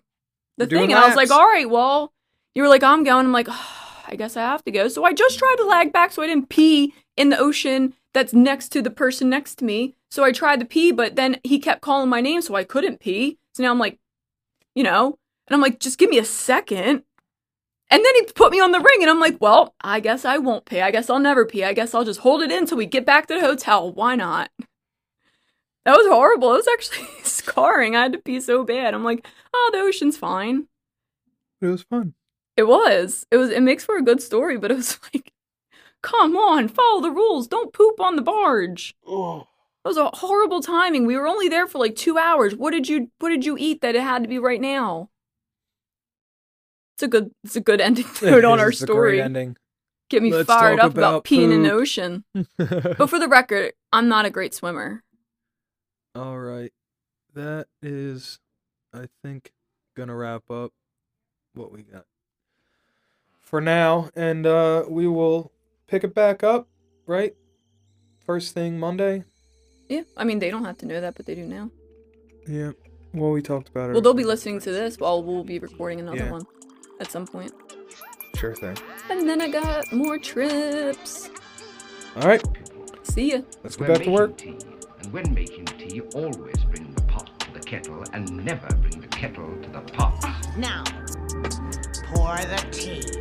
Speaker 2: the
Speaker 1: doing
Speaker 2: thing. And I was like, all right, well, you were like, I'm going. I'm like, oh, I guess I have to go. So I just tried to lag back so I didn't pee in the ocean that's next to the person next to me. So I tried to pee, but then he kept calling my name, so I couldn't pee. So now I'm like, you know, and I'm like, just give me a second. And then he put me on the ring, and I'm like, well, I guess I won't pee. I guess I'll never pee. I guess I'll just hold it in until we get back to the hotel. Why not? That was horrible. It was actually scarring. I had to pee so bad. I'm like, oh, the ocean's fine.
Speaker 1: It was fun.
Speaker 2: It was. It was. It makes for a good story, but it was like, come on, follow the rules. Don't poop on the barge.
Speaker 1: Oh.
Speaker 2: It was a horrible timing. We were only there for like two hours. What did you What did you eat that it had to be right now? It's a good. It's a good ending note on our
Speaker 1: It's a great
Speaker 2: story.
Speaker 1: ending.
Speaker 2: Get me
Speaker 1: Let's
Speaker 2: fired up about,
Speaker 1: about
Speaker 2: peeing in the ocean. But for the record, I'm not a great swimmer.
Speaker 1: All right. That is, I think, gonna wrap up what we got for now, and uh, we will pick it back up, right? First thing Monday.
Speaker 2: Yeah, I mean they don't have to know that, but they do now.
Speaker 1: Yeah. Well, we talked about it.
Speaker 2: Well, they'll be listening to this while we'll be recording another
Speaker 1: Yeah.
Speaker 2: one at some point.
Speaker 1: Sure thing.
Speaker 2: And then I got more trips.
Speaker 1: All right.
Speaker 2: See ya.
Speaker 1: Let's
Speaker 5: We're
Speaker 1: get back to work.
Speaker 5: Tea, and when making tea, always bring the pot to the kettle and never bring the kettle to the pot.
Speaker 6: Now, pour the tea.